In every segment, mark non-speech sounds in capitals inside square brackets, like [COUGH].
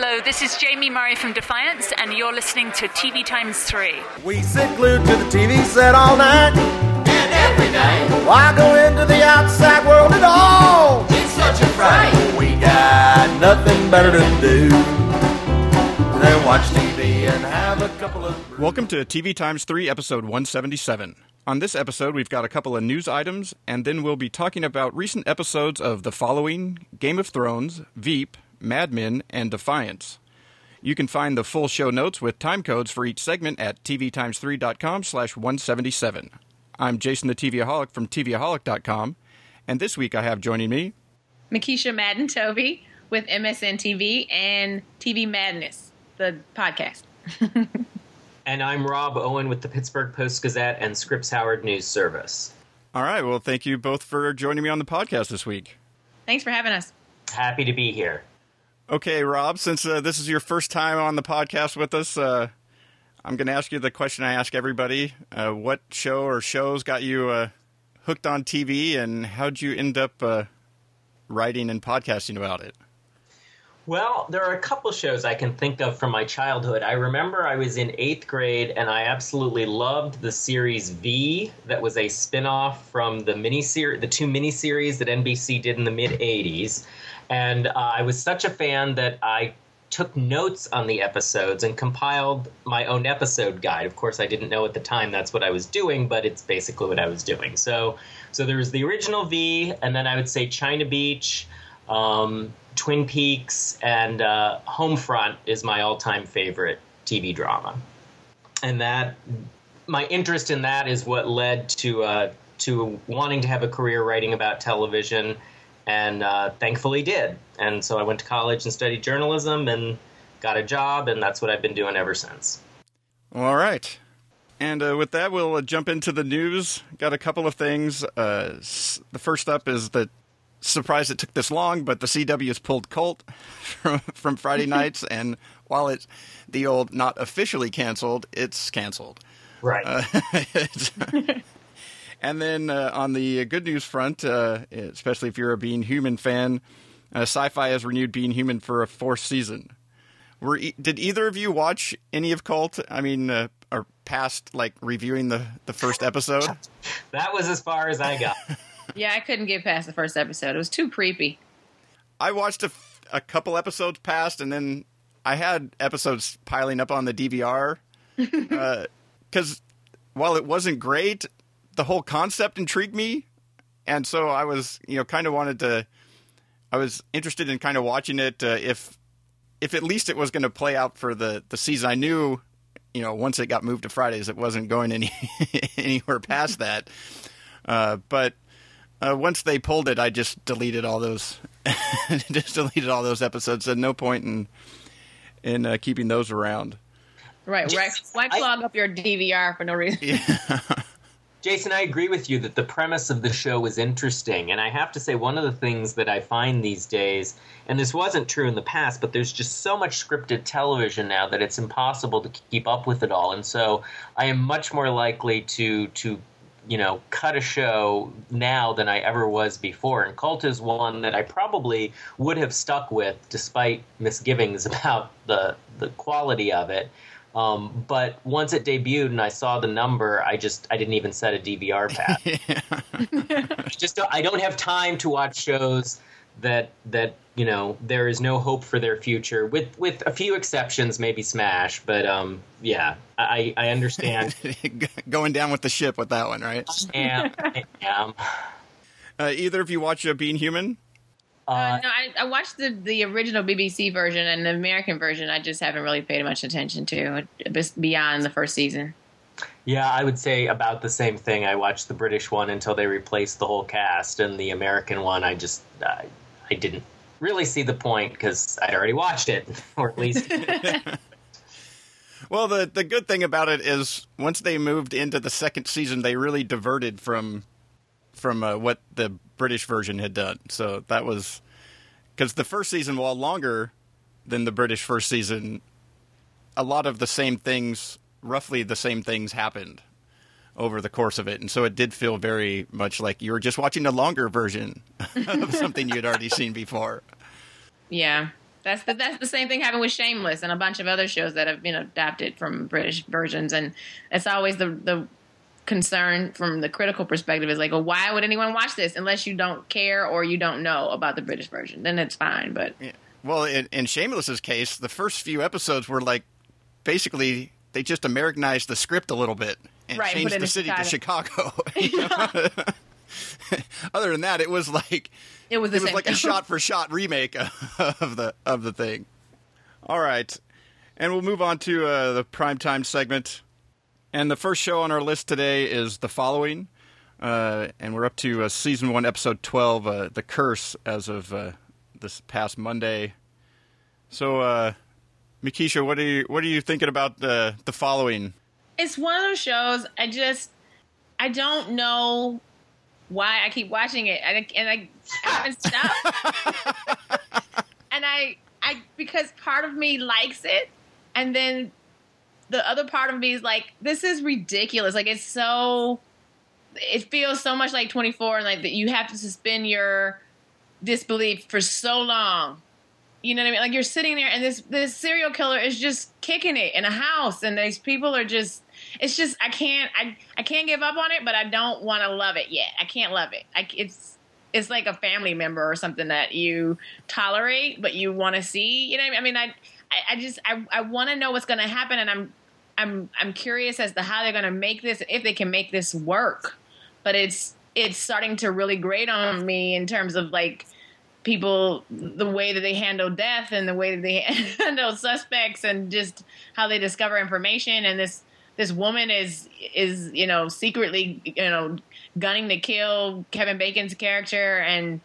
Hello, this is Jaime Murray from Defiance, and you're listening to TV Times 3. We sit glued to the TV set all night. And every day, Why go into the outside world at all? it's such a fright. We got nothing better to do than watch TV and have a couple of. Welcome to TV Times 3, episode 177. On this episode, we've got a couple of news items, and then we'll be talking about recent episodes of The Following, Game of Thrones, Veep, Mad Men, and Defiance. You can find the full show notes with time codes for each segment at tvtimes3.com slash 177. I'm Jason the TVaholic from tvaholic.com, and this week I have joining me Mekeisha Madden Toby with MSN TV and TV Madness, the podcast. [LAUGHS] And I'm Rob Owen with the Pittsburgh Post Gazette and Scripps Howard News Service. All right, well, thank you both for joining me on the podcast this week. Thanks for having us. Happy to be here. Okay, Rob, since uh, this is your first time on the podcast with us, uh, I'm going to ask you the question I ask everybody. Uh, what show or shows got you uh, hooked on TV, and how'd you end up uh, writing and podcasting about it? Well, there are a couple shows I can think of from my childhood. I remember I was in eighth grade and I absolutely loved the series V, that was a spin-off from the miniseries, the two miniseries that NBC did in the mid '80s. And uh, I was such a fan that I took notes on the episodes and compiled my own episode guide. Of course, I didn't know at the time that's what I was doing, but it's basically what I was doing. So, so there was the original V, and then I would say China Beach. Um, Twin Peaks and uh, Homefront is my all-time favorite TV drama, and that my interest in that is what led to uh, to wanting to have a career writing about television, and uh, thankfully did. And so I went to college and studied journalism and got a job, and that's what I've been doing ever since. All right. And uh, with that, we'll uh, jump into the news. Got a couple of things. Uh, s- the first up is that surprised it took this long, but the CW has pulled Cult from, from Friday [LAUGHS] nights, and while it's the old not officially canceled, it's canceled. Right. [LAUGHS] Uh, it's- and then uh, on the good news front, uh, especially if you're a Being Human fan, uh, Syfy has renewed Being Human for a fourth season. Were e- did either of you watch any of Cult? I mean, uh, or past like reviewing the the first episode? [LAUGHS] that was as far as I got. [LAUGHS] Yeah, I couldn't get past the first episode. It was too creepy. I watched a, f- a couple episodes past, and then I had episodes piling up on the DVR. Because [LAUGHS] while it wasn't great, the whole concept intrigued me, and so I was, you know, kind of wanted to. I was interested in kind of watching it uh, if, if at least it was going to play out for the the season. I knew, you know, once it got moved to Fridays, it wasn't going any [LAUGHS] anywhere past that. Uh, but uh, once they pulled it, I just deleted all those, [LAUGHS] just deleted all those episodes. Said no point in in uh, keeping those around. Right, right. Why clog up your DVR for no reason? [LAUGHS] Jason, I agree with you that the premise of the show is interesting. And I have to say, one of the things that I find these days, and this wasn't true in the past, but there's just so much scripted television now that it's impossible to keep up with it all. And so I am much more likely to, to you know, cut a show now than I ever was before. And Cult is one that I probably would have stuck with despite misgivings [LAUGHS] about the, the quality of it. Um, but once it debuted and I saw the number, I just I didn't even set a DVR [LAUGHS] pad. just don't- I don't have time to watch shows that that you know there is no hope for their future. With with a few exceptions, maybe Smash, but um, yeah, I I understand. [LAUGHS] Going down with the ship with that one, right? and, I am. Uh, either of you watch uh, Being Human? Uh, no, I, I watched the, the original BBC version and the American version. I just haven't really paid much attention to beyond the first season. Yeah, I would say about the same thing. I watched the British one until they replaced the whole cast, and the American one, I just I, I didn't really see the point because I'd already watched it, [LAUGHS] or at least [LAUGHS] [LAUGHS] Well, the the good thing about it is once they moved into the second season, they really diverted from from uh, what the British version had done. So that was because the first season, while longer than the British first season, a lot of the same things, roughly the same things, happened over the course of it, and so it did feel very much like you were just watching a longer version [LAUGHS] of something you had already seen before. Yeah, That's the that's the same thing happened with Shameless and a bunch of other shows that have been adapted from British versions, and it's always the the concern from the critical perspective is like, well, why would anyone watch this unless you don't care or you don't know about the British version? Then it's fine, but Yeah. Well, in, in Shameless's case, the first few episodes were like basically they just Americanized the script a little bit and Right, changed the city to Chicago. [LAUGHS] [LAUGHS] Other than that, it was like it was it was like thing. a shot for shot remake of the of the thing. All right, and we'll move on to uh, the primetime segment. And the first show on our list today is the following, uh, and we're up to uh, season one, episode twelve, uh, "The Curse," as of uh, this past Monday. So, uh, Mekeisha, what are you what are you thinking about the the following? it's one of those shows I just I don't know why I keep watching it and I, and I, I haven't stopped. [LAUGHS] and I I because part of me likes it and then the other part of me is like this is ridiculous. Like it's so it feels so much like 24 and like that you have to suspend your disbelief for so long you know what I mean? Like you're sitting there and this this serial killer is just kicking it in a house and these people are just it's just I can't I I can't give up on it, but I don't want to love it yet. I can't love it. I, it's it's like a family member or something that you tolerate but you want to see. You know what I mean? I mean I, I just I I want to know what's going to happen and I'm I'm I'm curious as to how they're going to make this if they can make this work. But it's it's starting to really grate on me in terms of like people the way that they handle death and the way that they [LAUGHS] handle suspects and just how they discover information and this this woman is is you know secretly you know gunning to kill Kevin Bacon's character and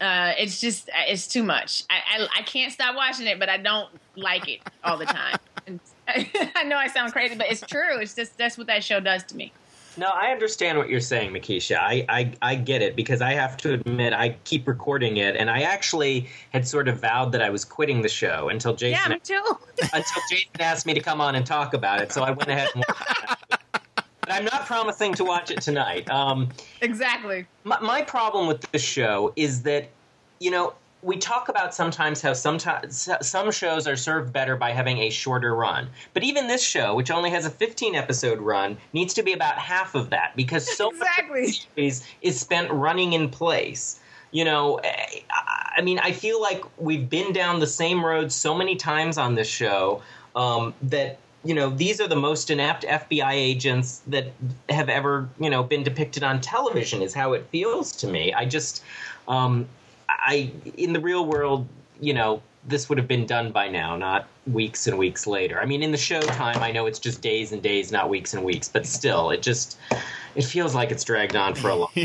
uh, it's just it's too much. I, I I can't stop watching it, but I don't like it all the time. [LAUGHS] I know I sound crazy, but it's true. It's just that's what that show does to me. No, I understand what you're saying, Mekeisha. I, I, I get it because I have to admit I keep recording it, and I actually had sort of vowed that I was quitting the show until Jason Yeah, me too. [LAUGHS] until Jason asked me to come on and talk about it. So I went ahead and watched it. But I'm not promising to watch it tonight. Um, exactly. my, my problem with this show is that you know we talk about sometimes how sometimes some shows are served better by having a shorter run but even this show which only has a 15 episode run needs to be about half of that because so Exactly. much of the series is spent running in place you know eh, I- i mean i feel like we've been down the same road so many times on this show um, that you know these are the most inept FBI agents that have ever you know been depicted on television is how it feels to me. I just um, I in the real world, you know, this would have been done by now, not weeks and weeks later. I mean, in the show time, I know it's just days and days, not weeks and weeks, but still, it just it feels like it's dragged on for a long. [LAUGHS]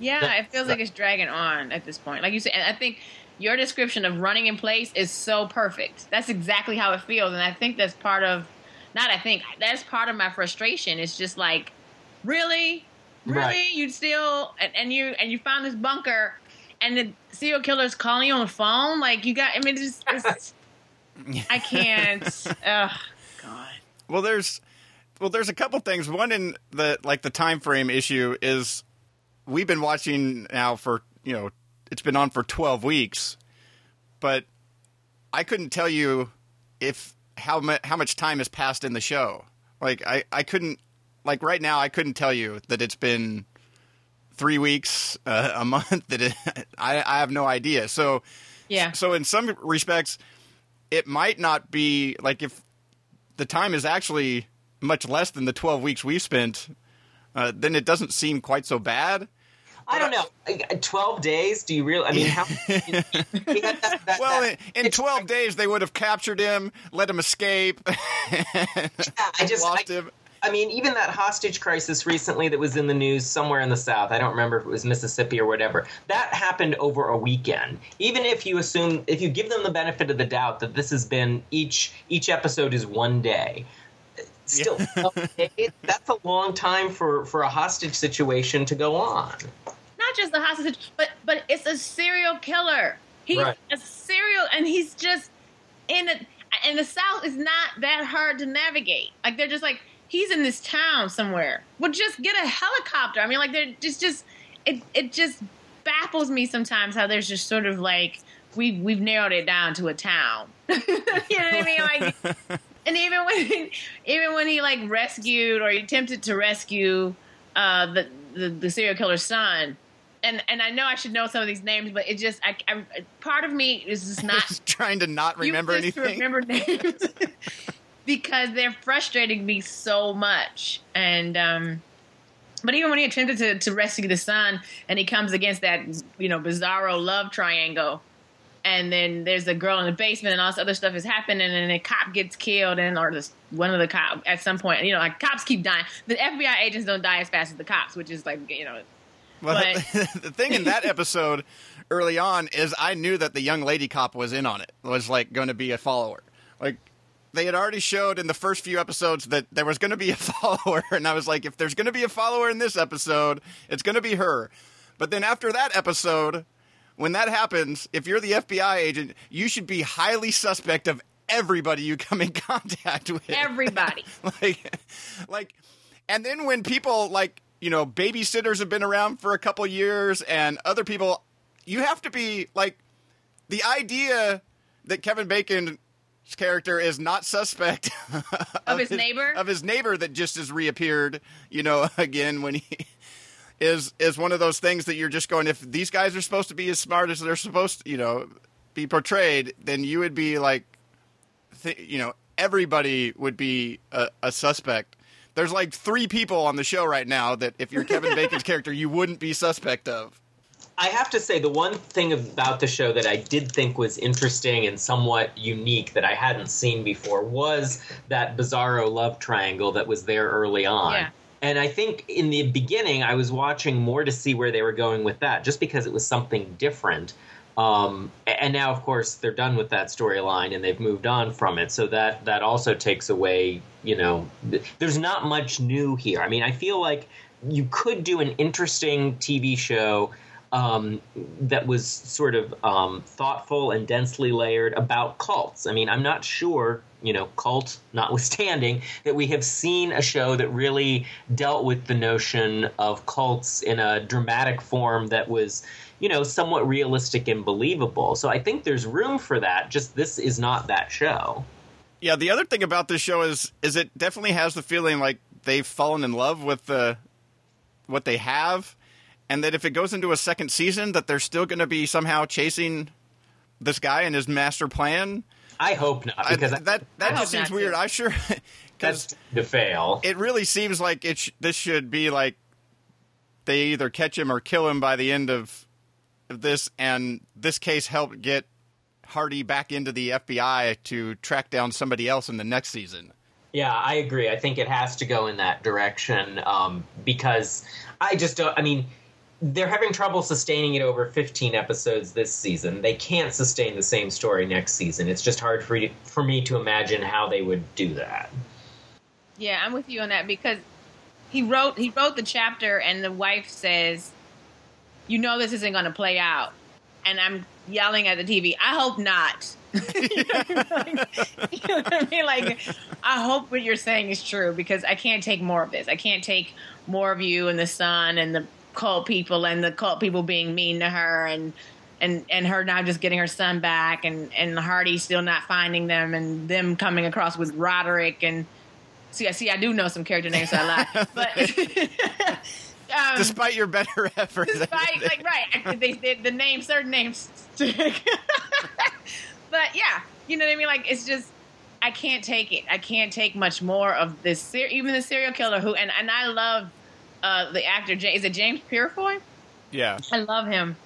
Yeah, it feels like it's dragging on at this point. Like you said, I think your description of running in place is so perfect. That's exactly how it feels, and I think that's part of. Not I think that's part of my frustration. It's just like, really, really, Right. you still and, and you and you found this bunker, and the serial killer's calling you on the phone. Like you got. I mean, it's, it's [LAUGHS] I can't. [LAUGHS] Ugh, God. Well, there's well, there's a couple things. One in the like the time frame issue is we've been watching now for you know it's been on for 12 weeks, but I couldn't tell you if how much how much time has passed in the show. Like I I couldn't like right now I couldn't tell you that it's been three weeks, uh, a [LAUGHS] month. That it, I I have no idea. So Yeah. so in some respects, it might not be like if the time is actually much less than the 12 weeks we've spent, uh, then it doesn't seem quite so bad. I don't know. Twelve days? Do you really? I mean, how? [LAUGHS] that- that- Well, that- in, in 12 days, they would have captured him, let him escape, [LAUGHS] I just lost I, him. I mean, even that hostage crisis recently that was in the news somewhere in the South, I don't remember if it was Mississippi or whatever, that happened over a weekend. Even if you assume, if you give them the benefit of the doubt that this has been each each episode is one day, still, 12 days, that's a long time for, for a hostage situation to go on. Just a hostage, but but it's a serial killer. He's Right. a serial, and he's just in a. And the South is not that hard to navigate. Like they're just like he's in this town somewhere. Well, just get a helicopter. I mean, like they're just just it. It just baffles me sometimes how there's just sort of like we we've narrowed it down to a town. [LAUGHS] you know what I mean? Like, [LAUGHS] and even when even when he like rescued or he attempted to rescue uh, the, the the serial killer's son. And and I know I should know some of these names, but it just I, I part of me is just not [LAUGHS] trying to not remember useless to anything. remember names [LAUGHS] because they're frustrating me so much. And um, but even when he attempted to, to rescue the son, and he comes against that you know bizarro love triangle, and then there's a girl in the basement, and all this other stuff is happening, and a cop gets killed, and or this one of the cop at some point, you know, like cops keep dying. The FBI agents don't die as fast as the cops, which is like you know. Well, But- [LAUGHS] the thing in that episode early on is I knew that the young lady cop was in on it. Was like going to be a follower. Like they had already showed in the first few episodes that there was going to be a [LAUGHS] follower, and I was like, if there's going to be a follower in this episode, it's going to be her. But then after that episode, when that happens, if you're the FBI agent, you should be highly suspect of everybody you come in [LAUGHS] contact with. Everybody. like like and then when people like you know babysitters have been around for a couple years and other people you have to be like the idea that kevin bacon's character is not suspect [LAUGHS] Of his neighbor? of his neighbor that just has reappeared you know [LAUGHS] again when he is is one of those things that you're just going if these guys are supposed to be as smart as they're supposed to you know be portrayed then you would be like th- you know everybody would be a, a suspect. There's like three people on the show right now that if you're Kevin Bacon's character, you wouldn't be suspect of. I have to say, the one thing about the show that I did think was interesting and somewhat unique that I hadn't seen before was that bizarro love triangle that was there early on. Yeah. And I think in the beginning, I was watching more to see where they were going with that, just because it was something different. Um, and now, of course, they're done with that storyline and they've moved on from it. So that that also takes away, you know, th- there's not much new here. I mean, I feel like you could do an interesting TV show um, that was sort of um, thoughtful and densely layered about cults. I mean, I'm not sure, you know, cult notwithstanding, that we have seen a show that really dealt with the notion of cults in a dramatic form that was, you know, somewhat realistic and believable. So I think there's room for that. Just this is not that show. Yeah, the other thing about this show is is it definitely has the feeling like they've fallen in love with the what they have, and that if it goes into a second season, that they're still going to be somehow chasing this guy and his master plan. I hope not because I, that that I just seems weird. too. I sure [LAUGHS] because that's to fail. it really seems like it. Sh- this should be like they either catch him or kill him by the end of, of this, and this case helped get Hardy back into the FBI to track down somebody else in the next season. Yeah, I agree. I think it has to go in that direction um, because I just don't. I mean, they're having trouble sustaining it over 15 episodes this season. They can't sustain the same story next season. It's just hard for you, for me to imagine how they would do that. Yeah, I'm with you on that because he wrote he wrote the chapter and the wife says, "You know this isn't going to play out," and I'm yelling at the TV. I hope not. you, know, like, you know what I mean? Like, I hope what you're saying is true because I can't take more of this. I can't take more of you and the son and the cult people and the cult people being mean to her and and and her now just getting her son back and and Hardy still not finding them and them coming across with Roderick and see I see I do know some character names so I lie [LAUGHS] but [LAUGHS] um, Despite your better [LAUGHS] efforts. despite [LAUGHS] like right. They, they, the name certain names stick. [LAUGHS] But yeah. You know what I mean? Like it's just I can't take it. I can't take much more of this ser- even the serial killer who and and I love uh the actor is it James Purefoy? Yeah, I love him,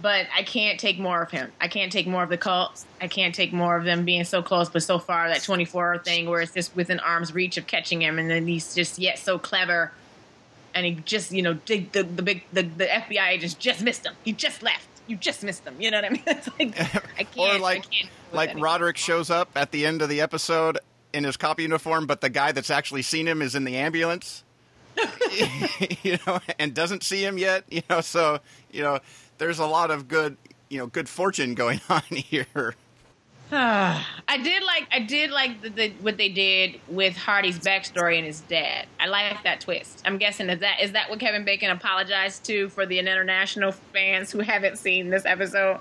but I can't take more of him. I can't take more of the cults. I can't take more of them being so close, but so far that 24 thing where it's just within arm's reach of catching him, and then he's just yet so clever, and he just you know the the, the big the, the FBI agents just missed him. He just left. You just missed him. You know what I mean? [LAUGHS] It's like [LAUGHS] I can't. or I like can't like anything. Roderick shows up at the end of the episode in his cop uniform, but the guy that's actually seen him is in the ambulance. [LAUGHS] you know, and doesn't see him yet. You know, so you know, there's a lot of good, you know, good fortune going on here. [SIGHS] I did like I did like the, the, what they did with Hardy's backstory and his dad. I like that twist. I'm guessing is that is that what Kevin Bacon apologized to for the international fans who haven't seen this episode.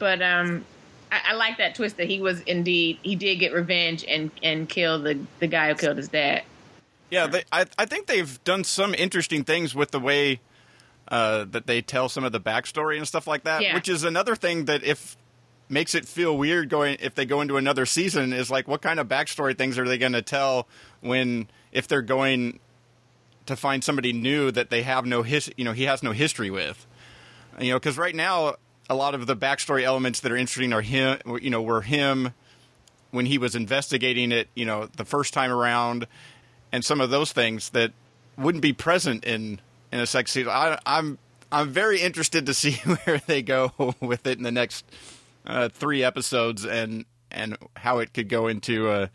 but um, I, I like that twist that he was indeed he did get revenge and and kill the the guy who killed his dad. Yeah, they, I I think they've done some interesting things with the way uh, that they tell some of the backstory and stuff like that. Yeah. Which is another thing that if makes it feel weird going if they go into another season is like what kind of backstory things are they going to tell when if they're going to find somebody new that they have no his you know he has no history with? You know because right now a lot of the backstory elements that are interesting are him you know were him when he was investigating it you know the first time around and some of those things that wouldn't be present in in a second season. I, i'm i'm very interested to see [LAUGHS] where they go [LAUGHS] with it in the next uh, three episodes and and how it could go into uh,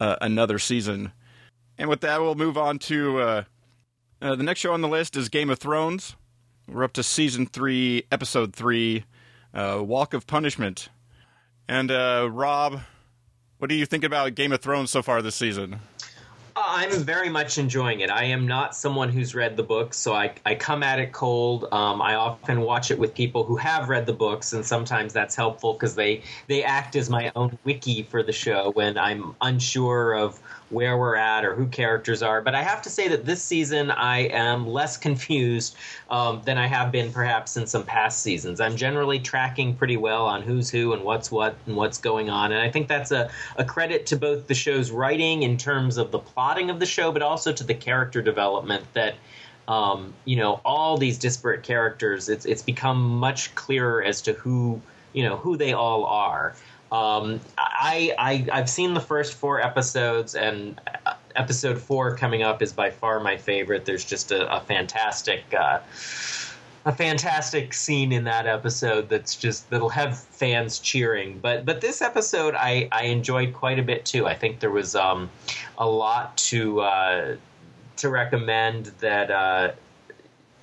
uh, another season. And with that, we'll move on to uh, uh, the next show on the list is Game of Thrones. We're up to season three, episode three, uh, Walk of Punishment. And Rob, what do you think about Game of Thrones so far this season? I'm very much enjoying it. I am not someone who's read the books, so I, I come at it cold. Um, I often watch it with people who have read the books, and sometimes that's helpful because they, they act as my own wiki for the show when I'm unsure of where we're at or who characters are. But I have to say that this season I am less [LAUGHS] confused um, than I have been perhaps in some past seasons. I'm generally tracking pretty well on who's who and what's what and what's going on. And I think that's a, a credit to both the show's writing in terms of the plotting of the show, but also to the character development that. Um, you know, all these disparate characters. It's it's become much clearer as to who you know who they all are. Um, I, I I've seen the first four episodes, and uh, episode four coming up is by far my favorite. There's just a, a fantastic. Uh, a fantastic scene in that episode that's just that'll have fans cheering. But but this episode I, I enjoyed quite a bit too. I think there was um, a lot to uh, to recommend that uh,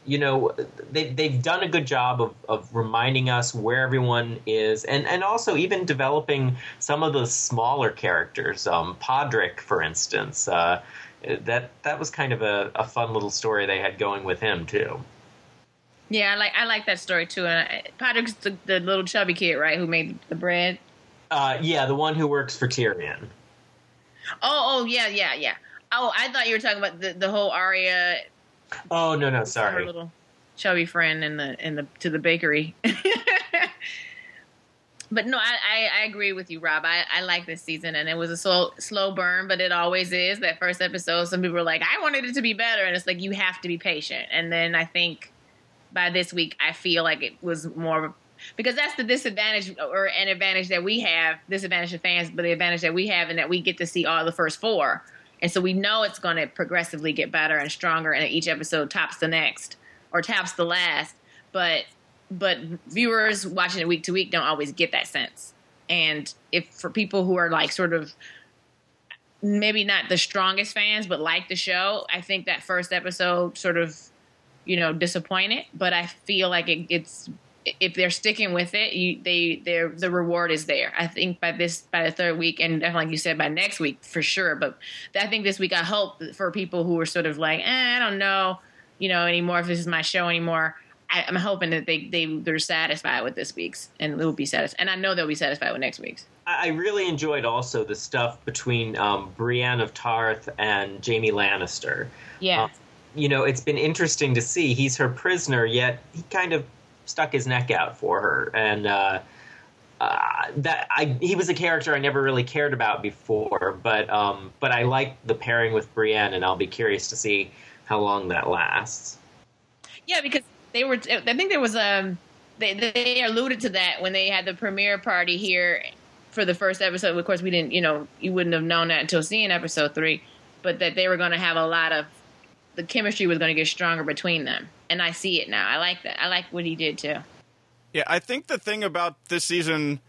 you know they they've done a good job of, of reminding us where everyone is and, and also even developing some of the smaller characters um, Podrick for instance uh, that that was kind of a, a fun little story they had going with him too Yeah, I like I like that story too. And I, Podrick's the, the little chubby kid, right, who made the bread. uh, yeah the one who works for Tyrion Oh, oh yeah, yeah, yeah. Oh, I thought you were talking about the, the whole Arya, oh no no her sorry little chubby friend in the in the to the bakery. [LAUGHS] but no, I, I, I agree with you, Rob. I, I like this season, and it was a slow slow burn, but it always is. That first episode, some people were like, "I wanted it to be better," and it's like you have to be patient. And then I think by this week, I feel like it was more because that's the disadvantage or an advantage that we have. Disadvantage of fans, but the advantage that we have, and that we get to see all the first four, and so we know it's going to progressively get better and stronger, and each episode tops the next or tops the last. But but viewers watching it week to week don't always get that sense. And if for people who are like sort of maybe not the strongest fans, but like the show, I think that first episode sort of, you know, disappointed. But I feel like it, it's if they're sticking with it, you, they their the reward is there. I think by this by the third week, and definitely like you said by next week for sure. But I think this week I hope for people who are sort of like, eh, I don't know, you know, anymore if this is my show anymore. I, I'm hoping that they they they're satisfied with this week's, and they'll be satisfied. And I know they'll be satisfied with next week's. I really enjoyed also the stuff between um, Brienne of Tarth and Jaime Lannister. Yeah. Uh, you know, it's been interesting to see. He's her prisoner, yet he kind of stuck his neck out for her, and uh, uh, that I he was a character I never really cared about before. But um, but I like the pairing with Brienne, and I'll be curious to see how long that lasts. Yeah, because they were. I think there was um they they alluded to that when they had the premiere party here for the first episode. Of course, we didn't. You know, you wouldn't have known that until seeing episode three. But that they were going to have a lot of the chemistry was going to get stronger between them, and I see it now. I like that. I like what he did too. Yeah, I think the thing about this season,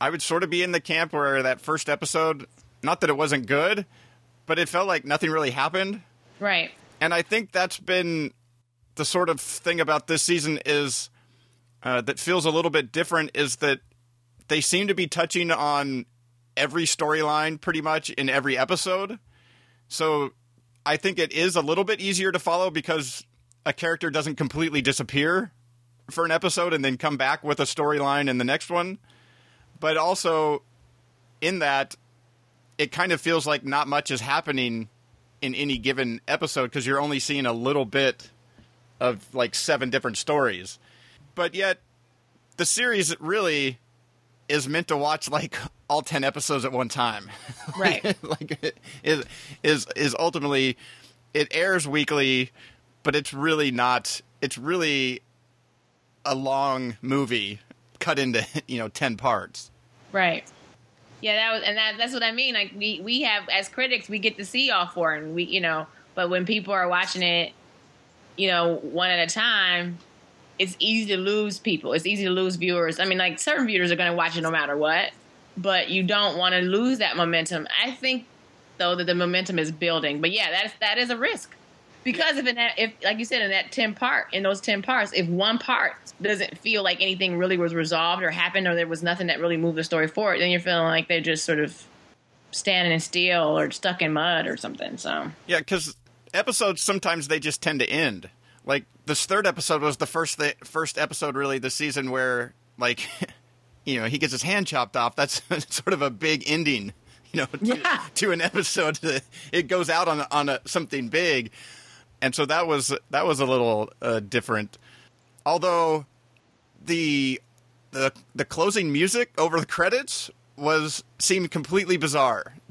I would sort of be in the camp where that first episode, not that it wasn't good, but it felt like nothing really happened. Right. And I think that's been the sort of thing about this season is uh, that feels a little bit different is that they seem to be touching on every storyline pretty much in every episode. So I think it is a little bit easier to follow because a character doesn't completely disappear for an episode and then come back with a storyline in the next one. But also in that it kind of feels like not much is happening in any given episode because you're only seeing a little bit of like seven different stories. But yet the series really is meant to watch like all 10 episodes at one time. [LAUGHS] Right. like it is is is ultimately it airs weekly, but it's really not it's really a long movie cut into, [LAUGHS] you know, 10 parts. Right. Yeah, that was, and that, that's what I mean. Like we, we have as critics, we get to see all four, and we, you know, but when people are watching it, you know, one at a time, it's easy to lose people. It's easy to lose viewers. I mean, like certain viewers are going to watch it no matter what, but you don't want to lose that momentum. I think though that the momentum is building, but yeah, that's that is a risk because if in that, if like you said in that ten part in those ten parts, if one part doesn't feel like anything really was resolved or happened, or there was nothing that really moved the story forward, then you're feeling like they're just sort of standing still or stuck in mud or something. So Yeah, because episodes sometimes they just tend to end. Like this third episode was the first th- first episode really this season where like [LAUGHS] you know he gets his hand chopped off. That's [LAUGHS] sort of a big ending, you know, to, Yeah. to an episode. It goes out on on a, something big, and so that was that was a little uh, different. Although the the the closing music over the credits was seemed completely bizarre. [LAUGHS]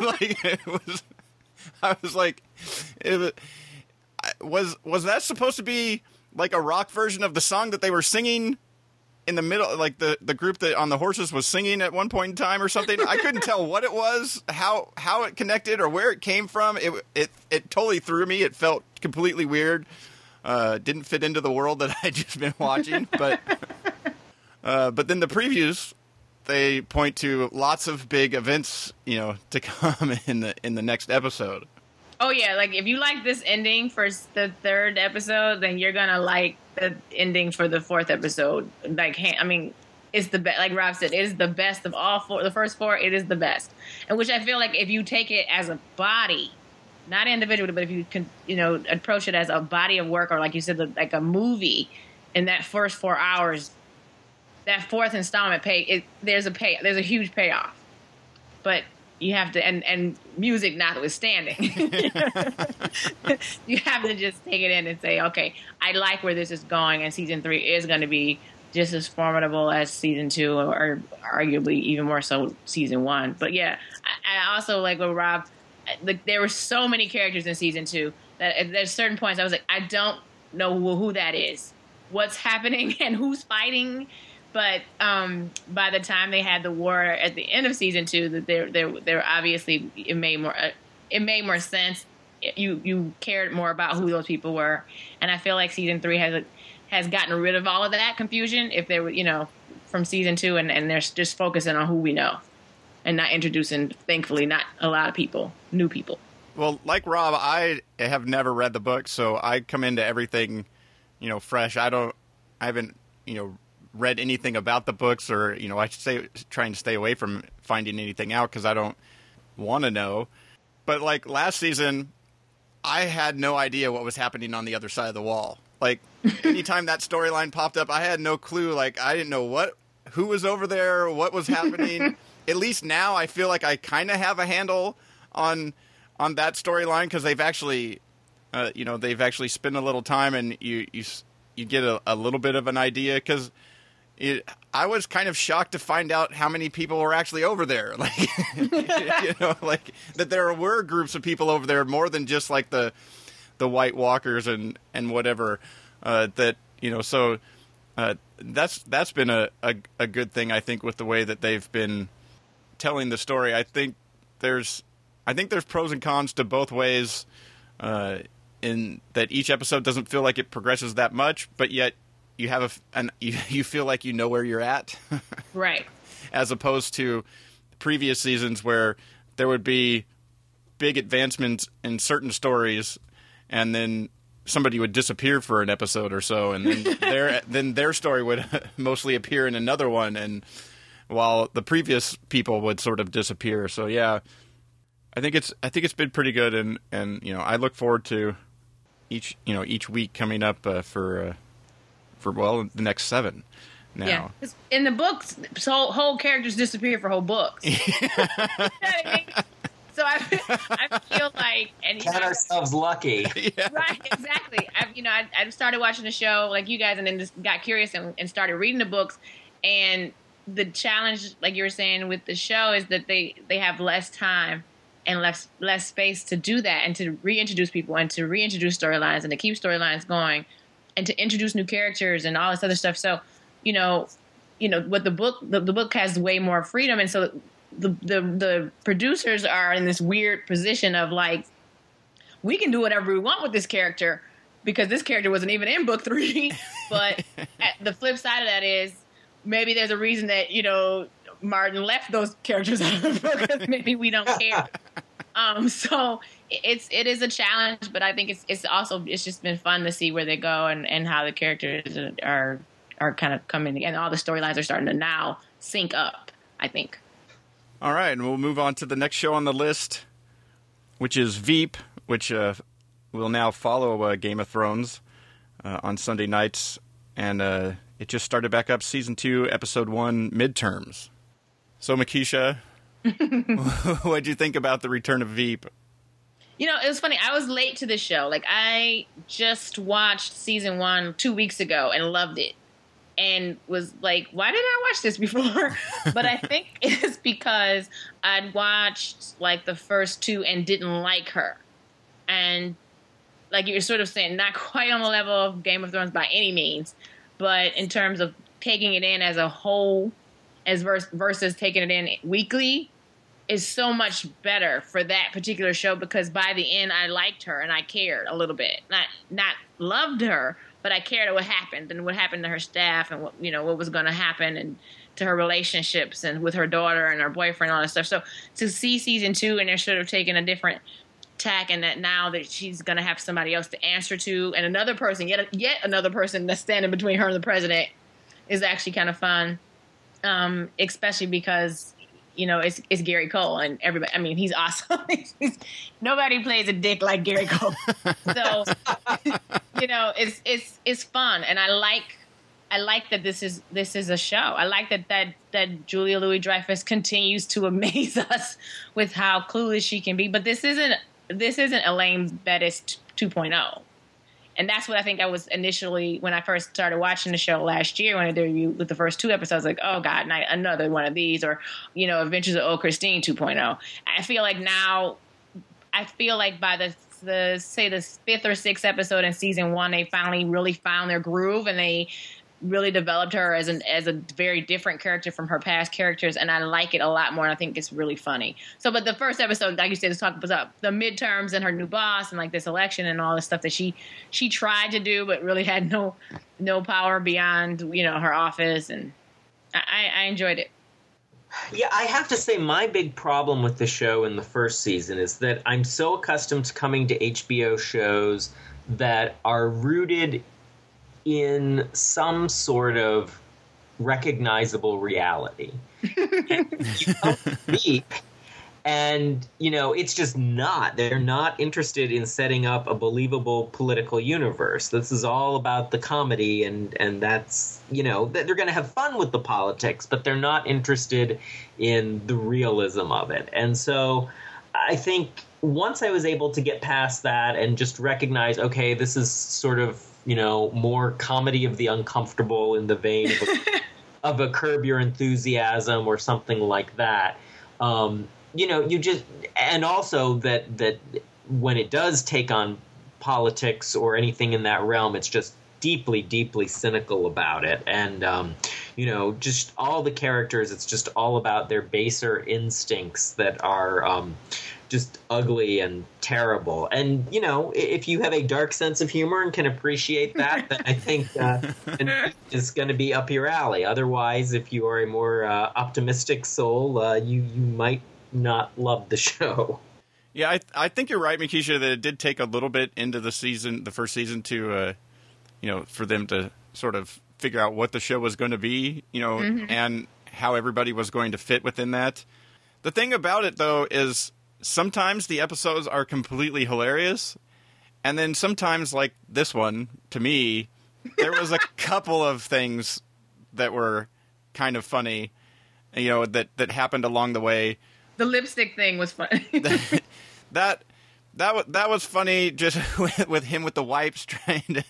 like it was, I was like, it was, was was that supposed to be like a rock version of the song that they were singing in the middle, like the the group that on the horses was singing at one point in time or something? I couldn't tell what it was, how how it connected, or where it came from. It it it totally threw me. It felt completely weird. Uh, didn't fit into the world that [LAUGHS] I'd just been watching, but. Uh, but then the previews, they point to lots of big events, you know, to come [LAUGHS] in the in the next episode. Oh yeah, like if you like this ending for the third episode, then you're gonna like the ending for the fourth episode. Like, I mean, it's the best. Like Rob said, it is the best of all four. The first four, it is the best, and which I feel like if you take it as a body, not individually, but if you can, you know, approach it as a body of work, or like you said, like a movie, in that first four hours, that fourth installment pay, it, there's a pay, there's a huge payoff, but you have to, and and music notwithstanding, [LAUGHS] you have to just take it in and say, okay, I like where this is going, and season three is going to be just as formidable as season two, or arguably even more so season one. But yeah, I, I also like with Rob. Like there were so many characters in season two that at there's certain points I was like, I don't know who, who that is, what's happening, [LAUGHS] and who's fighting. But um, by the time they had the war at the end of season two, that they're they're obviously it made more uh, it made more sense. You you cared more about who those people were, and I feel like season three has has gotten rid of all of that confusion. If they were you know from season two, and and they're just focusing on who we know, and not introducing thankfully not a lot of people, new people. Well, like Rob, I have never read the book, so I come into everything, you know, fresh. I don't, I haven't, you know, read anything about the books, or you know, I should say trying to stay away from finding anything out because I don't want to know. But like last season, I had no idea what was happening on the other side of the wall. Like [LAUGHS] anytime that storyline popped up, I had no clue. Like I didn't know what, who was over there, what was happening. [LAUGHS] At least now, I feel like I kind of have a handle on on that storyline because they've actually, uh, you know, they've actually spent a little time and you you you get a, a little bit of an idea because. I was kind of shocked to find out how many people were actually over there. [LAUGHS] Like, [LAUGHS] you know, like that there were groups of people over there more than just like the the White Walkers and and whatever. Uh, that you know, so uh, that's that's been a, a a good thing I think with the way that they've been telling the story. I think there's I think there's pros and cons to both ways. Uh, in that each episode doesn't feel like it progresses that much, but yet you have a an [LAUGHS] you, you feel like you know where you're at, [LAUGHS] Right. as opposed to previous seasons where there would be big advancements in certain stories, and then somebody would disappear for an episode or so, and then [LAUGHS] their then their story would mostly appear in another one, and while the previous people would sort of disappear. So yeah, I think it's I think it's been pretty good, and and you know I look forward to each you know each week coming up uh, for uh, for well the next seven. Now, Yeah, 'Cause in the books, so whole characters disappear for whole books. [LAUGHS] You know I mean? So I, I feel like, and you Count know, ourselves lucky. [LAUGHS] right, exactly. I've you know I, I started watching the show like you guys, and then just got curious and, and started reading the books. And the challenge, like you were saying with the show, is that they they have less time and less less space to do that and to reintroduce people and to reintroduce storylines and to keep storylines going and to introduce new characters and all this other stuff. So, you know, you know what the book the, the book has way more freedom, and so the the the producers are in this weird position of like we can do whatever we want with this character because this character wasn't even in book three. [LAUGHS] but the flip side of that is maybe there's a reason that you know Martin left those characters [LAUGHS] out of the book because maybe we don't care. [LAUGHS] um, so it's it is a challenge, but I think it's it's also it's just been fun to see where they go and and how the characters are are kind of coming and all the storylines are starting to now sync up. I think. All right, and we'll move on to the next show on the list, which is Veep, which uh, will now follow uh, Game of Thrones uh, on Sunday nights, and uh, it just started back up season two, episode one, midterms. So, Mekeisha, [LAUGHS] [LAUGHS] what do you think about the return of Veep? You know, it was funny. I was late to the show. Like I just watched season one two weeks ago and loved it, and was like, "Why did I watch this before?" [LAUGHS] but I think [LAUGHS] it's because I'd watched like the first two and didn't like her, and like you're sort of saying, not [LAUGHS] quite on the level of Game of Thrones by any means, but in terms of taking it in as a whole, as vers- versus taking it in weekly, is so much better for that particular show because by the end I liked her and I cared a little bit. Not not loved her, but I cared what happened and what happened to her staff and what you know what was going to happen and to her relationships and with her daughter and her boyfriend and all that stuff. So to see season two and they're sort of taking a different tack and that now that she's going to have somebody else to answer to and another person yet yet another person that's standing between her and the president is actually kind of fun. Um, especially because you know, it's it's Gary Cole and everybody. I mean, he's awesome. [LAUGHS] He's- nobody plays a dick like Gary Cole. [LAUGHS] so, you know, it's it's it's fun, and I like I like that this is this is a show. I like that that that Julia Louis Dreyfus continues to [LAUGHS] amaze us with how clueless she can be. But this isn't this isn't Elaine Benes t- 2.0. And that's what I think I was initially when I first started watching the show last year when I debuted with the first two episodes, like, oh God, not another one of these, or you know, Adventures of Old Christine 2.0. I feel like now, I feel like by the the say the fifth or sixth episode in season one, they finally really found their groove and they really developed her as an as a very different character from her past characters, and I like it a lot more. And I think it's really funny. So, but the first episode, like you said, is talking about the midterms and her new boss and like this election and all this stuff that she she tried to do, but really had no no power beyond you know her office, and I, I enjoyed it. Yeah, I have to say, my big problem with the show in the first season is that I'm so accustomed to coming to HBO shows that are rooted in some sort of recognizable reality. [LAUGHS] and and you know it's just not. They're not interested in setting up a believable political universe. This is all about the comedy and and that's you know that they're going to have fun with the politics but they're not interested in the realism of it. And so i think once i was able to get past that and just recognize okay this is sort of you know more comedy of the uncomfortable in the vein of a, [LAUGHS] of a curb your enthusiasm or something like that. Um, you know you just and also that that when it does take on politics or anything in that realm it's just deeply deeply cynical about it. And um, you know just all the characters it's just all about their baser instincts that are um, just ugly and terrible. And you know if you have a dark sense of humor and can appreciate that [LAUGHS] then i think uh, is going to be up your alley. Otherwise if you are a more uh, optimistic soul uh, you you might not love the show. Yeah, I I think you're right, Mekeisha, that it did take a little bit into the season, the first season, to uh, you know, for them to sort of figure out what the show was going to be, you know, and how everybody was going to fit within that. The thing about it, though, is sometimes the episodes are completely hilarious, and then sometimes, like this one, to me, there was a [LAUGHS] couple of things that were kind of funny, you know, that that happened along the way. The lipstick thing was funny. [LAUGHS] that that was that was funny just [LAUGHS] with, with him with the wipes trying to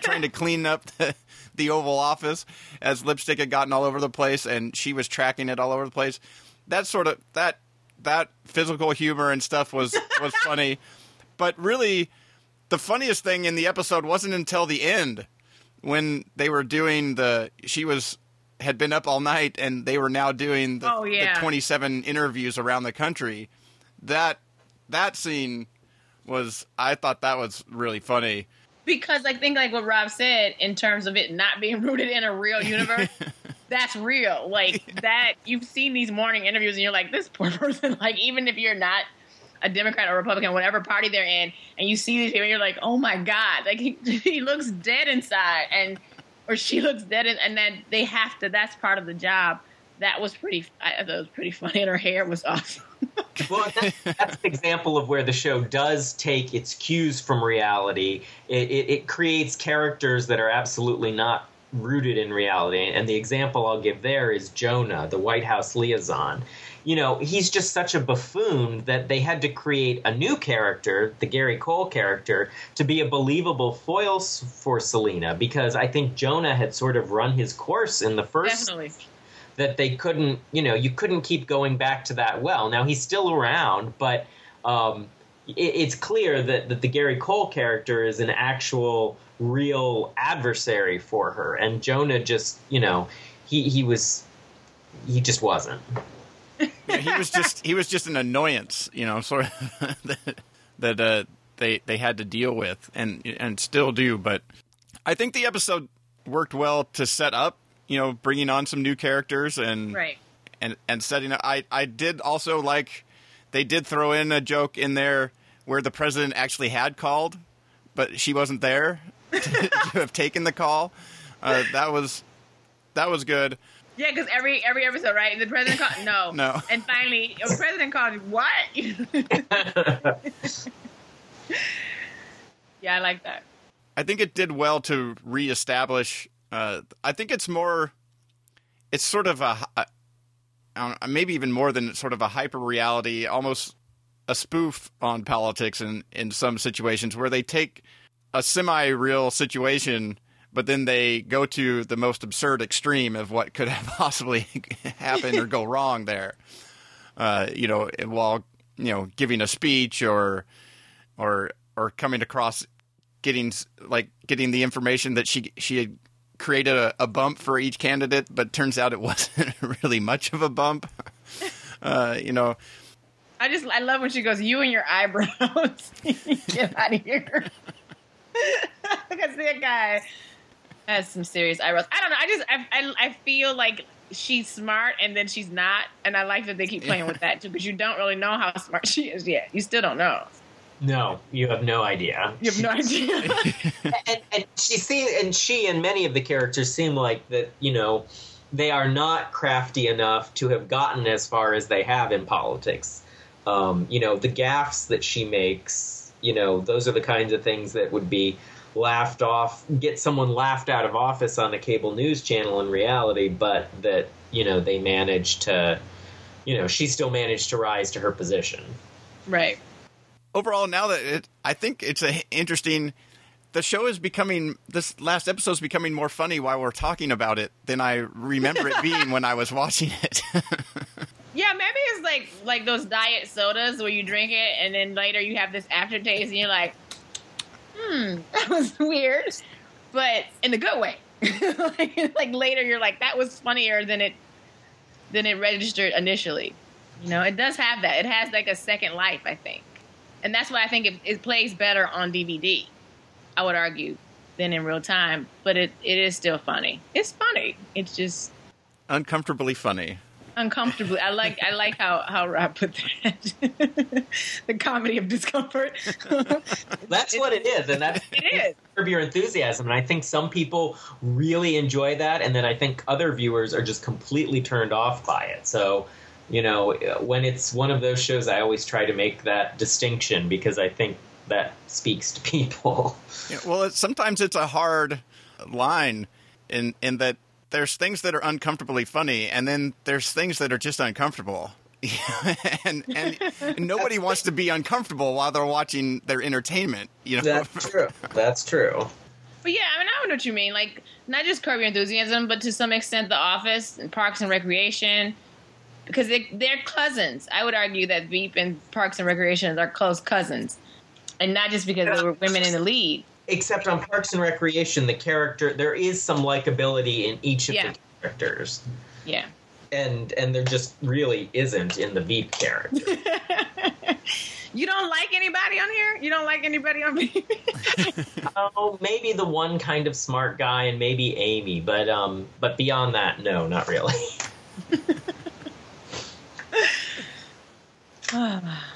trying to clean up the, the Oval Office as lipstick had gotten all over the place and she was tracking it all over the place. That sort of that that physical humor and stuff was [LAUGHS] was funny, but really the funniest thing in the episode wasn't until the end when they were doing the she was had been up all night and they were now doing the, Oh, yeah. the 27 interviews around the country. That that scene was i thought that was really funny. Because I think like what Rob said in terms of it not being [LAUGHS] rooted in a real universe, [LAUGHS] that's real. Like [LAUGHS] that you've seen these morning interviews and you're like, this poor [LAUGHS] person, like even if you're not a Democrat or Republican, whatever party they're in, and you see these people, you're like, oh my god, like [LAUGHS] he, he looks dead inside, and or she looks dead, in, and then they have to. That's part of the job. That was pretty. I thought it was pretty funny, and her hair was awesome. well, that's, that's an example of where the show does take its cues from reality. It, it, it creates characters that are absolutely not rooted in reality. And the example I'll give there is Jonah, the White House liaison. You know, he's just such a buffoon that they had to create a new character, the Gary Cole character, to be a believable foil for Selina because I think Jonah had sort of run his course in the first Definitely. that they couldn't, you know, you couldn't keep going back to that well. Now he's still around, but um, it, it's clear that, that the Gary Cole character is an actual, real adversary for her, and Jonah just, you know, he he was, he just wasn't. Yeah, he was just he was just an annoyance you know sort of [LAUGHS] that, that uh, they they had to deal with and and still do but i think the episode worked well to set up you know bringing on some new characters and Right. and and setting up. I I did also like they did throw in a joke in there where the president actually had called, but she wasn't there [LAUGHS] to, have taken the call. Uh, that was that was good. Yeah, because every every episode, right? The president called no, [LAUGHS] No. and finally, the president called what? [LAUGHS] yeah, I like that. I think it did well to reestablish. Uh, I think it's more. It's sort of a, a I don't know, maybe even more than sort of a hyper reality, almost a spoof on politics in in some situations where they take a semi real situation, but then they go to the most absurd extreme of what could [LAUGHS] have possibly happened or go [LAUGHS] wrong there. Uh, you know, while you know giving a speech or or or coming across getting like getting the information that she she had created a, a bump for each candidate, but turns out it [LAUGHS] wasn't really much of a bump. Uh, you know, I just I love when she goes, "You and your eyebrows, get out of here." [LAUGHS] Because that guy has some serious eyebrows. I don't know. I just I, I I feel like she's smart and then she's not, and I like that they keep playing with that too because you don't really know how smart she is yet. You still don't know. No, you have no idea. You have no idea. [LAUGHS] and, and she seem, and she and many of the characters seem like that. You know, they are not crafty enough to have gotten as far as they have in politics. Um, you know, the gaffes that she makes. You know, those are the kinds of things that would be laughed off, get someone laughed out of office on a cable news channel in reality, but that you know they managed to. You know, she still managed to rise to her position. right. overall, now that it, I think it's a interesting. The show is becoming this last episode is becoming more funny while we're talking about it than I remember it [LAUGHS] being when I was watching it. [LAUGHS] Yeah, maybe it's like like those diet sodas where you drink it and then later you have this aftertaste and you're like, hmm, [LAUGHS] that was weird, but in a good way. [LAUGHS] like, like later you're like, that was funnier than it than it registered initially. You know, it does have that. It has like a second life, I think, and that's why I think it, it plays better on DVD. I would argue than in real time, but it, it is still funny. It's funny. It's just Uncomfortably funny. Uncomfortably. I like I like how how Rob put that. [LAUGHS] the comedy of discomfort. [LAUGHS] That's what it is, and that's It is. curb your enthusiasm. And I think some people really enjoy that, and then I think other viewers are just completely turned off by it. So, you know, when it's one of those shows, I always try to make that distinction because I think that speaks to [LAUGHS] people. Yeah, well, it's, sometimes it's a hard line in in that there's things that are uncomfortably funny, and then there's things that are just uncomfortable. [LAUGHS] and and [LAUGHS] nobody wants to be uncomfortable while they're watching their entertainment. You know, That's true. That's true. But yeah, I mean, I know what you mean. Like, not just Curb Your Enthusiasm, but to some extent, The Office and Parks and Recreation, because they, they're cousins. I would argue that Veep and Parks and Recreation are close cousins, and not just because they were women in the lead. Except on Parks and Recreation, the character there is some likability in each of Yeah. the characters, Yeah. and and there just really isn't in the Veep character. [LAUGHS] You don't like anybody on here? You don't like anybody on Veep? [LAUGHS] oh, maybe the one kind of smart guy, and maybe Amy, but um, but beyond that, no, not really. [LAUGHS] [SIGHS] [SIGHS] [SIGHS]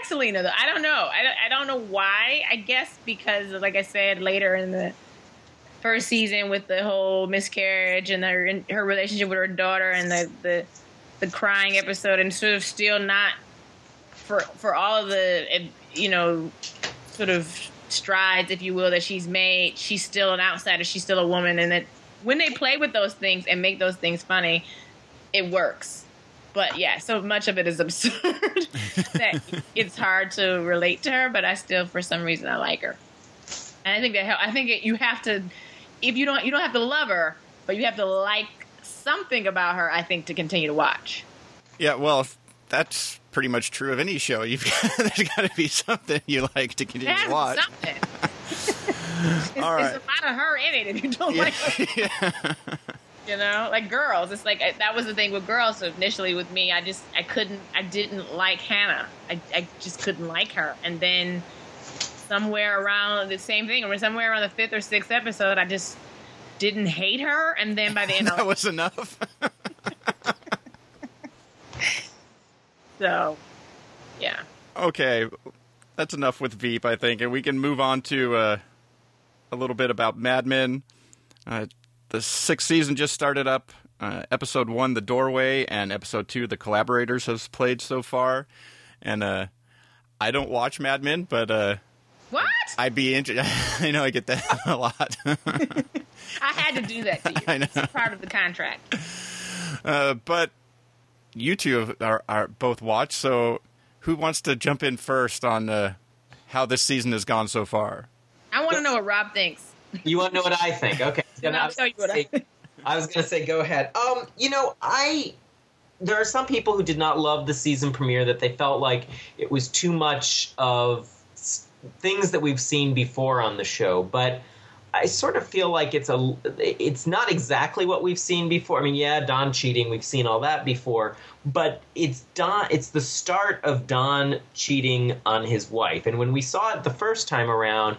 Like Selina though. I don't know. I don't, I don't know why. I guess because, like I said later in the first season, with the whole miscarriage and her her relationship with her daughter and the the, the crying episode, and sort of still not for for all of the you know sort of strides, if you will, that she's made. She's still an outsider. She's still a woman, and that when they play with those things and make those things funny, it works. But yeah, so much of it is [LAUGHS] absurd that it's hard to relate to her. But I still, for some reason, I like her, and I think that I think it, you have to, if you don't, you don't have to love her, but you have to like something about her. I think to continue to watch. yeah. Well, that's pretty much true of any show. You've got, [LAUGHS] there's got to be something you like to continue to watch. something. [LAUGHS] All right. it's a lot of her in it. If you don't like her, you know, like girls. It's like I, that was the thing with girls. So initially with me, I just I couldn't, I didn't like Hannah. I I just couldn't like her. And then somewhere around the same thing, or somewhere around the fifth or sixth episode, I just didn't hate her. And then by the end, [LAUGHS] that was was enough. [LAUGHS] so yeah. okay, that's enough with Veep, I think, and we can move on to uh, a little bit about Mad Men. Uh, the sixth season just started up. Uh, episode one, The Doorway, and episode two, The Collaborators, has played so far. And uh, I don't watch Mad Men, but uh, What? I'd be interested. [LAUGHS] I know I get that [LAUGHS] a lot. [LAUGHS] I had to do that to you. I know. It's part of the contract. Uh, but you two are, are both watched, so who wants to jump in first on uh, how this season has gone so far? I want to know what Rob thinks. You want to know what I think? Okay. And I'll was tell you what I gonna say- I was going to say, go ahead. Um, you know, I there are some people who did not love the season premiere that they felt like it was too much of things that we've seen before on the show, but I sort of feel like it's a it's not exactly what we've seen before. I mean, yeah, Don cheating, we've seen all that before, but it's Don it's the start of Don cheating on his wife. And when we saw it the first time around,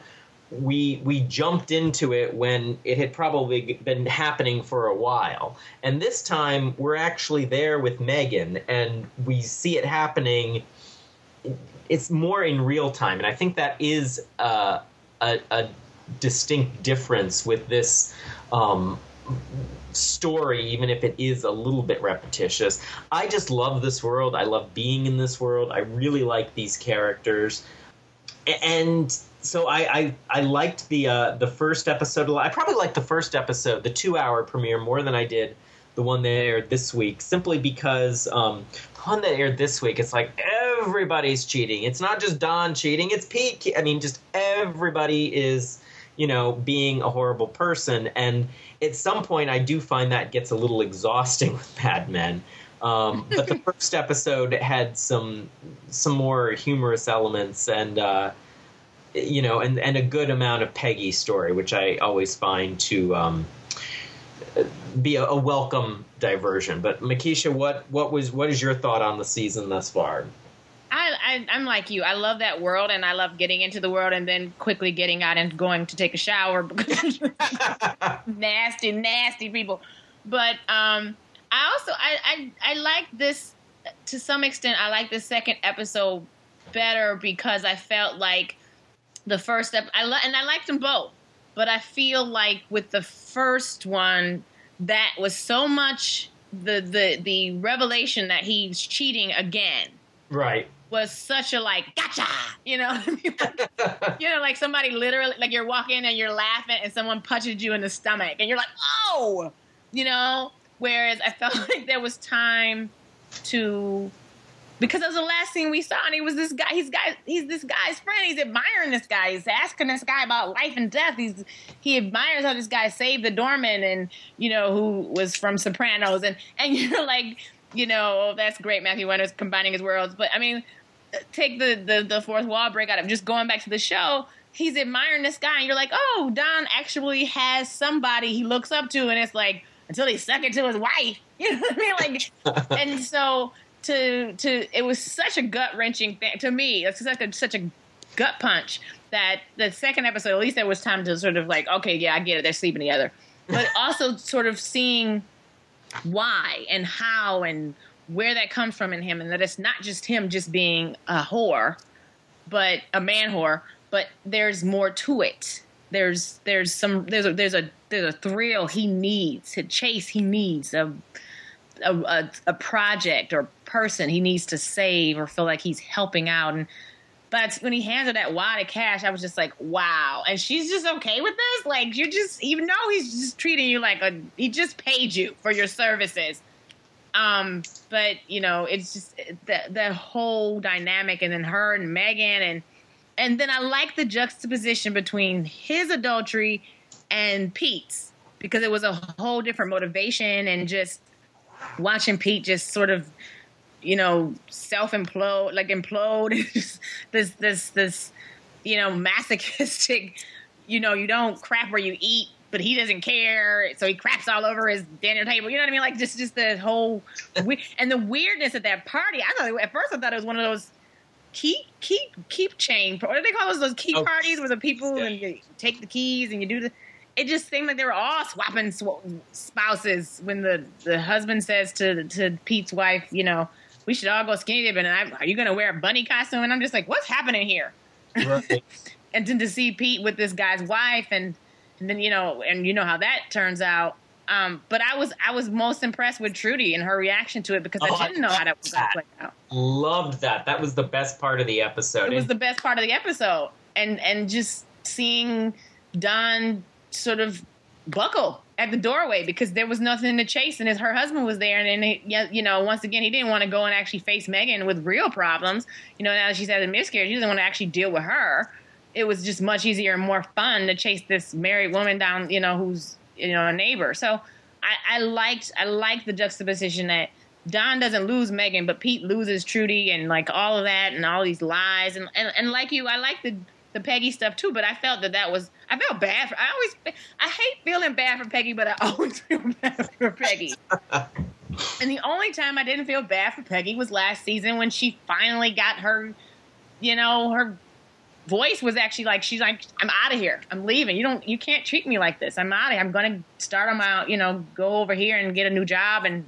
we we jumped into it when it had probably been happening for a while. And this time we're actually there with Megan and we see it happening it's more in real time and I think that is uh, a, a distinct difference with this um, story, even if it is a little bit repetitious. I just love this world. I love being in this world. I really like these characters, and so I I, I liked the uh, the first episode. a lot. I probably liked the first episode, the two hour premiere, more than I did the one that aired this week, simply because um, the one that aired this week, it's like everybody's cheating. It's not just Don cheating; it's Pete. I mean, just everybody is you know, being a horrible person. And at some point, I do find that gets a little exhausting [LAUGHS] with Mad Men. Um, but the [LAUGHS] first episode had some some more humorous elements and uh, you know, and and a good amount of Peggy story, which I always find to um, be a, a welcome diversion. But Mekeisha, what what was what is your thought on the season thus far? I, I I'm like you. I love that world, and I love getting into the world, and then quickly getting out and going to take a shower because [LAUGHS] nasty, nasty people. But um, I also I, I I like this to some extent. I like the second episode better because I felt like the first step. I and I liked them both, but I feel like with the first one, that was so much the the the revelation that he's cheating again Right. was such a like gotcha, you know, [LAUGHS] you know, like somebody literally like you're walking and you're laughing and someone punches you in the stomach and you're like, oh, you know. Whereas I felt [LAUGHS] like there was time to because that was the last thing we saw, and he was this guy. He's guy. He's this guy's friend. He's admiring this guy. He's asking this guy about life and death. He's he admires how this guy saved the doorman, and you know who was from Sopranos, and and [LAUGHS] you're like, you know, oh, that's great. Matthew Weiner's combining his worlds, but I mean, take the the, the fourth wall break out of just going back to the show. He's admiring this guy, and you're like, oh, Don actually has somebody he looks up to, and it's like until he stuck it to his wife. [LAUGHS] You know what I mean? Like, [LAUGHS] and so to to it was such a gut wrenching thing to me. It's such a such a gut punch that the second episode, at least there was time to sort of like, okay, yeah, I get it, they're sleeping together, but [LAUGHS] also sort of seeing why and how and where that comes from in him, and that it's not just him just being a whore, but a man whore, but there's more to it. There's there's some there's a there's a there's a thrill he needs, a chase he needs, a a, a, a project or person he needs to save or feel like he's helping out. And but when he hands her that wad of cash, I was just like, wow. And she's just okay with this. Like you're just even though he's just treating you like a he just paid you for your services. Um, but you know, it's just the the whole dynamic, and then her and Megan, and and then I like the juxtaposition between his adultery and Pete's because it was a whole different motivation and just watching Pete just sort of, you know, self implode, like implode, [LAUGHS] this, this, this, you know, masochistic, you know, you don't crap where you eat, but he doesn't care, so he craps all over his dinner table. You know what I mean? Like just, just the whole, [LAUGHS] and the weirdness at that party. I thought at first I thought it was one of those keep keep keep chain. What do they call those? Those key Oh. parties where the people and you take the keys and you do the. It just seemed like they were all swapping sw- spouses when the the husband says to to Pete's wife, you know, we should all go skinny dipping. And I, are you going to wear a bunny costume? And I'm just like, what's happening here? Right. [LAUGHS] and then to see Pete with this guy's wife, and, and then you know, and you know how that turns out. Um, but I was I was most impressed with Trudy and her reaction to it because Oh, I didn't know how that was going to play out. Loved that. That was the best part of the episode. It was the best part of the episode, and and just seeing Don sort of buckle at the doorway because there was nothing to chase, and his her husband was there, and then he, you know once again he didn't want to go and actually face Megan with real problems. You know now that she's had a miscarriage, he doesn't want to actually deal with her. It was just much easier and more fun to chase this married woman down, you know, who's you know a neighbor. So I, I liked I liked the juxtaposition that Don doesn't lose Megan, but Pete loses Trudy and like all of that and all these lies and and, and like you, I like the the Peggy stuff too. But I felt that that was I felt bad for I always I hate feeling bad for Peggy, but I [LAUGHS] always feel bad for Peggy. [LAUGHS] and the only time I didn't feel bad for Peggy was last season when she finally got her, you know, her voice was actually like she's like i'm out of here i'm leaving you don't you can't treat me like this i'm out of here i'm gonna start on my you know go over here and get a new job and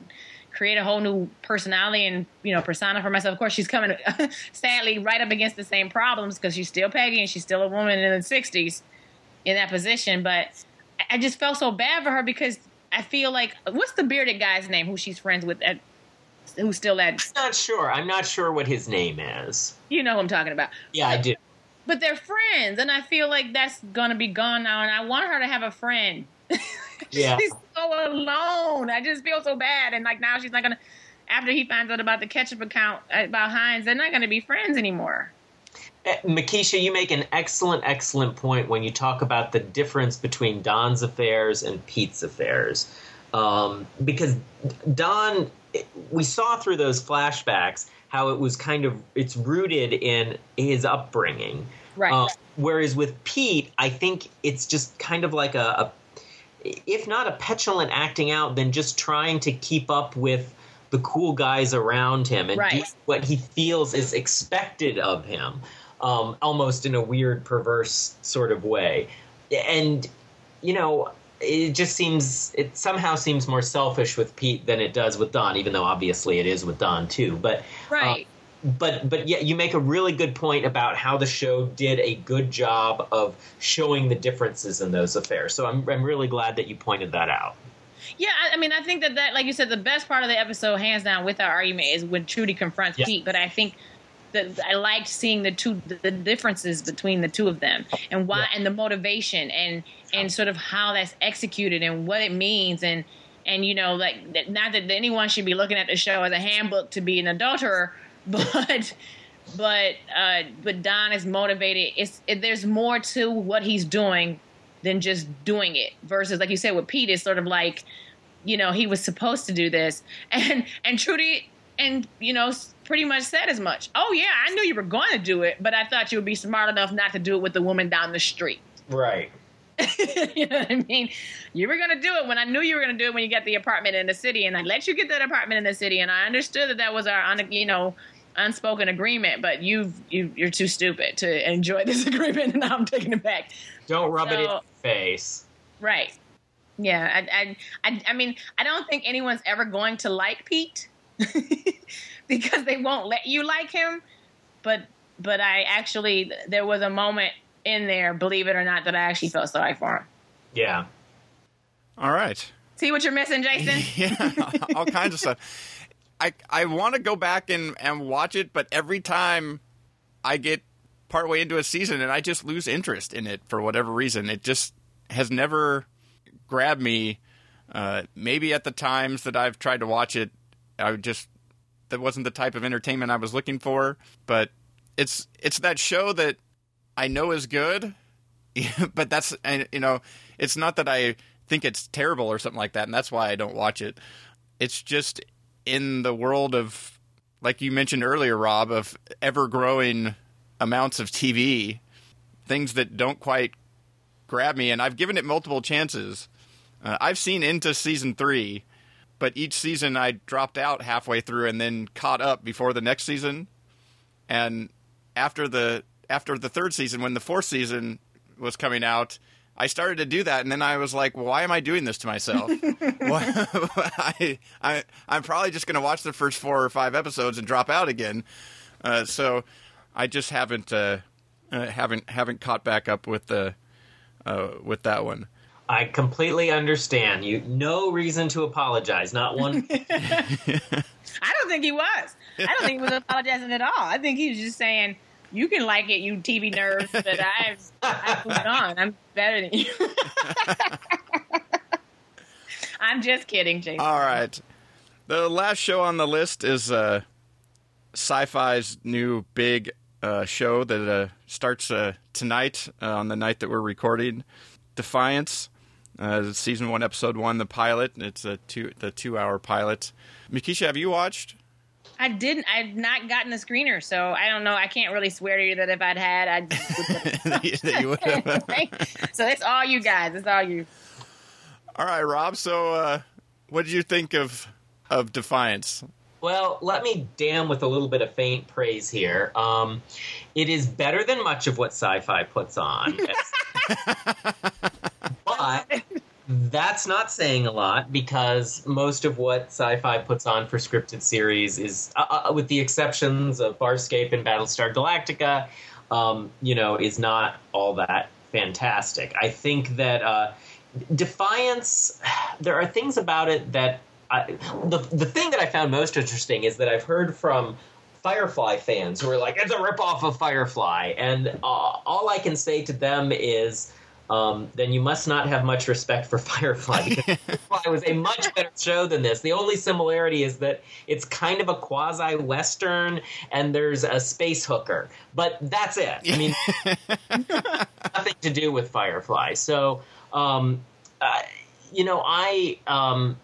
create a whole new personality and you know persona for myself of course she's coming [LAUGHS] sadly right up against the same problems because she's still peggy and she's still a woman in the 60s in that position but i just felt so bad for her because i feel like what's the bearded guy's name who she's friends with at who's still at I'm not sure. I'm not sure what his name is. you know who i'm talking about Yeah, I do. but they're friends, and I feel like that's gonna be gone now. And I want her to have a friend. [LAUGHS] Yeah. she's so alone. I just feel so bad, and like now she's not gonna. After he finds out about the ketchup account uh, about Heinz, they're not gonna be friends anymore. Eh, Mekeisha, you make an excellent, excellent point when you talk about the difference between Don's affairs and Pete's affairs. Um, because Don, we saw through those flashbacks how it was kind of it's rooted in his upbringing. Right. Uh, whereas with Pete, I think it's just kind of like a, a, if not a petulant acting out, then just trying to keep up with the cool guys around him and do what he feels is expected of him, um, almost in a weird, perverse sort of way. And you know, it just seems it somehow seems more selfish with Pete than it does with Don, even though obviously it is with Don too. But Right. But but yeah, you make a really good point about how the show did a good job of showing the differences in those affairs. So I'm I'm really glad that you pointed that out. Yeah, I, I mean, I think that that, like you said, the best part of the episode, hands down, without argument, is when Trudy confronts Yeah. Pete. But I think that I liked seeing the two, the differences between the two of them, and why, Yeah. and the motivation, and and sort of how that's executed, and what it means, and and you know, like not that anyone should be looking at the show as a handbook to be an adulterer, [LAUGHS] but. But uh, but Don is motivated. It's it, there's more to what he's doing than just doing it. Versus, like you said, with Pete, it's sort of like, you know, he was supposed to do this, [LAUGHS] and and Trudy, and you know, pretty much said as much. Oh yeah, I knew you were going to do it, but I thought you would be smart enough not to do it with the woman down the street. Right. [LAUGHS] you know what I mean? You were going to do it when I knew you were going to do it when you got the apartment in the city, and I let you get that apartment in the city, and I understood that that was our, you know, unspoken agreement. But you've you, you're too stupid to enjoy this [LAUGHS] agreement, and now I'm taking it back. Don't rub it in So- your face. Right. Yeah. I, I, I, I mean, I don't think anyone's ever going to like Pete [LAUGHS] because they won't let you like him. But, but I actually, there was a moment in there, believe it or not, that I actually felt sorry for him. Yeah. All right. See what you're missing, Jason? [LAUGHS] Yeah, all kinds of stuff. I I want to go back and and watch it, but every time I get partway into a season and I just lose interest in it for whatever reason, it just has never grabbed me. Uh, maybe at the times that I've tried to watch it, I just that wasn't the type of entertainment I was looking for. But it's it's that show that I know is good, [LAUGHS] but that's and you know it's not that I think it's terrible or something like that, and that's why I don't watch it. It's just in the world of like you mentioned earlier, Rob, of ever growing amounts of TV, things that don't quite grab me, and I've given it multiple chances. Uh, I've seen into season three, but each season I dropped out halfway through and then caught up before the next season. And after the after the third season, when the fourth season was coming out, I started to do that, and then I was like, well, "Why am I doing this to myself? [LAUGHS] [LAUGHS] I, I, I'm probably just going to watch the first four or five episodes and drop out again." Uh, so I just haven't uh, uh, haven't haven't caught back up with the uh, with that one. I completely understand. You no reason to apologize. Not one. [LAUGHS] I don't think he was. I don't think he was apologizing at all. I think he was just saying, "You can like it, you TV nerds, but I've I've moved [LAUGHS] on. I'm better than you." [LAUGHS] I'm just kidding, Jason. All right. The last show on the list is uh, Syfy's new big uh, show that uh, starts uh, tonight uh, on the night that we're recording. Defiance, uh, season one, episode one, the pilot. It's a two the two hour pilot. Mekeisha, have you watched? I didn't. I've not gotten a screener, so I don't know. I can't really swear to you that if I'd had, I'd. [LAUGHS] that you would have. [LAUGHS] so it's all you guys. It's all you. All right, Rob. So, uh, what did you think of of Defiance? Well, let me damn with a little bit of faint praise here. Um, it is better than much of what Syfy puts on, [LAUGHS] but that's not saying a lot because most of what Syfy puts on for scripted series is, uh, uh, with the exceptions of Farscape and Battlestar Galactica, um, you know, is not all that fantastic. I think that uh, Defiance, [SIGHS] there are things about it that I, the the thing that I found most interesting is that I've heard from Firefly fans who are like, "It's a ripoff of Firefly," and uh, all I can say to them is. Um, then you must not have much respect for [LAUGHS] Firefly because [LAUGHS] Firefly was a much better show than this. The only similarity is that it's kind of a quasi western and there's a space hooker, but that's it. I mean, [LAUGHS] nothing to do with Firefly. So, um, uh, you know, I um,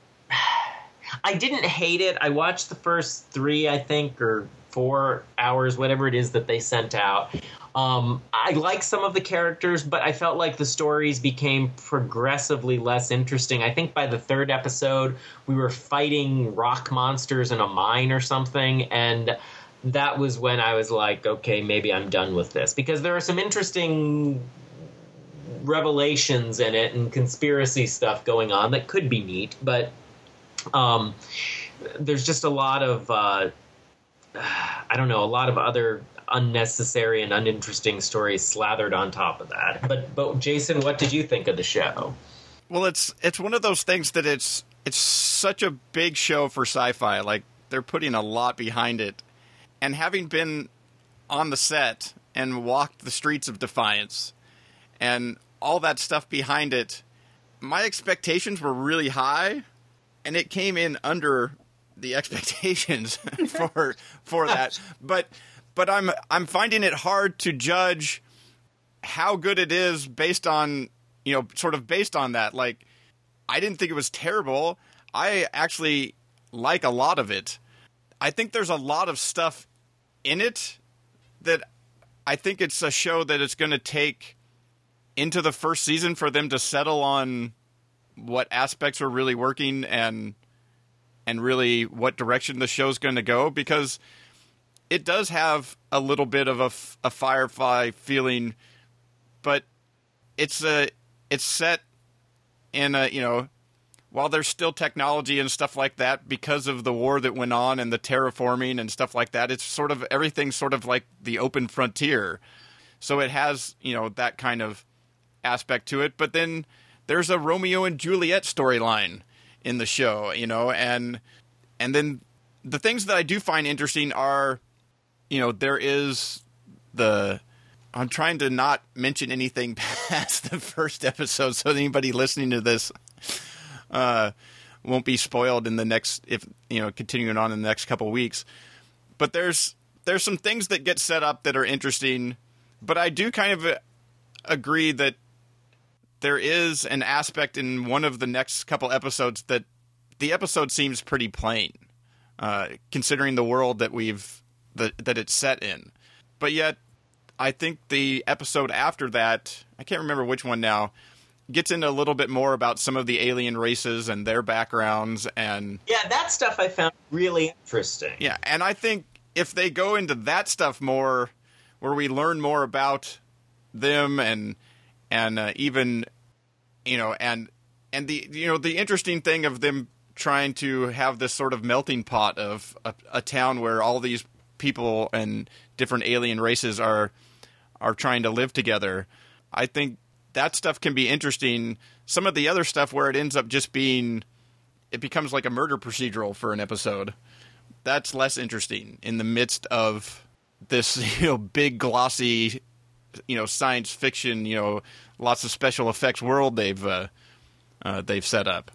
[SIGHS] I didn't hate it. I watched the first three, I think, or four hours, whatever it is that they sent out. Um, I like some of the characters, but I felt like the stories became progressively less interesting. I think by the third episode, we were fighting rock monsters in a mine or something, and that was when I was like, okay, maybe I'm done with this because there are some interesting revelations in it and conspiracy stuff going on that could be neat, but um, there's just a lot of uh, [SIGHS] I don't know, a lot of other unnecessary and uninteresting stories slathered on top of that. But but Jason, what did you think of the show? Well, it's it's one of those things that it's it's such a big show for Syfy. Like they're putting a lot behind it, and having been on the set and walked the streets of Defiance, and all that stuff behind it, my expectations were really high, and it came in under the [LAUGHS] expectations [LAUGHS] for for that. But but I'm I'm finding it hard to judge how good it is based on you know sort of based on that. Like I didn't think it was terrible. I actually like a lot of it. I think there's a lot of stuff in it that I think it's a show that it's going to take into the first season for them to settle on what aspects are really working and and really what direction the show's going to go because it does have a little bit of a, a Firefly feeling, but it's a it's set in a you know while there's still technology and stuff like that because of the war that went on and the terraforming and stuff like that it's sort of everything's sort of like the open frontier. So it has you know that kind of aspect to it. But then there's a romeo and juliet storyline in the show you know and and then the things that i do find interesting are you know there is the i'm trying to not mention anything [LAUGHS] past the first episode so anybody listening to this uh, won't be spoiled in the next if you know continuing on in the next couple weeks. But there's there's some things that get set up that are interesting, but I do kind of uh, agree that there is an aspect in one of the next couple episodes that the episode seems pretty plain, uh, considering the world that we've that that it's set in. But yet, I think the episode after that, I can't remember which one now, gets into a little bit more about some of the alien races and their backgrounds and yeah that stuff i found really interesting yeah and i think if they go into that stuff more where we learn more about them and and uh, even you know and and the you know the interesting thing of them trying to have this sort of melting pot of a, a town where all these people and different alien races are are trying to live together i think that stuff can be interesting. Some of the other stuff where it ends up just being it becomes like a murder procedural for an episode. That's less interesting in the midst of this, [LAUGHS] you know, big glossy, you know, science fiction, you know, lots of special effects world they've uh, uh, they've set up.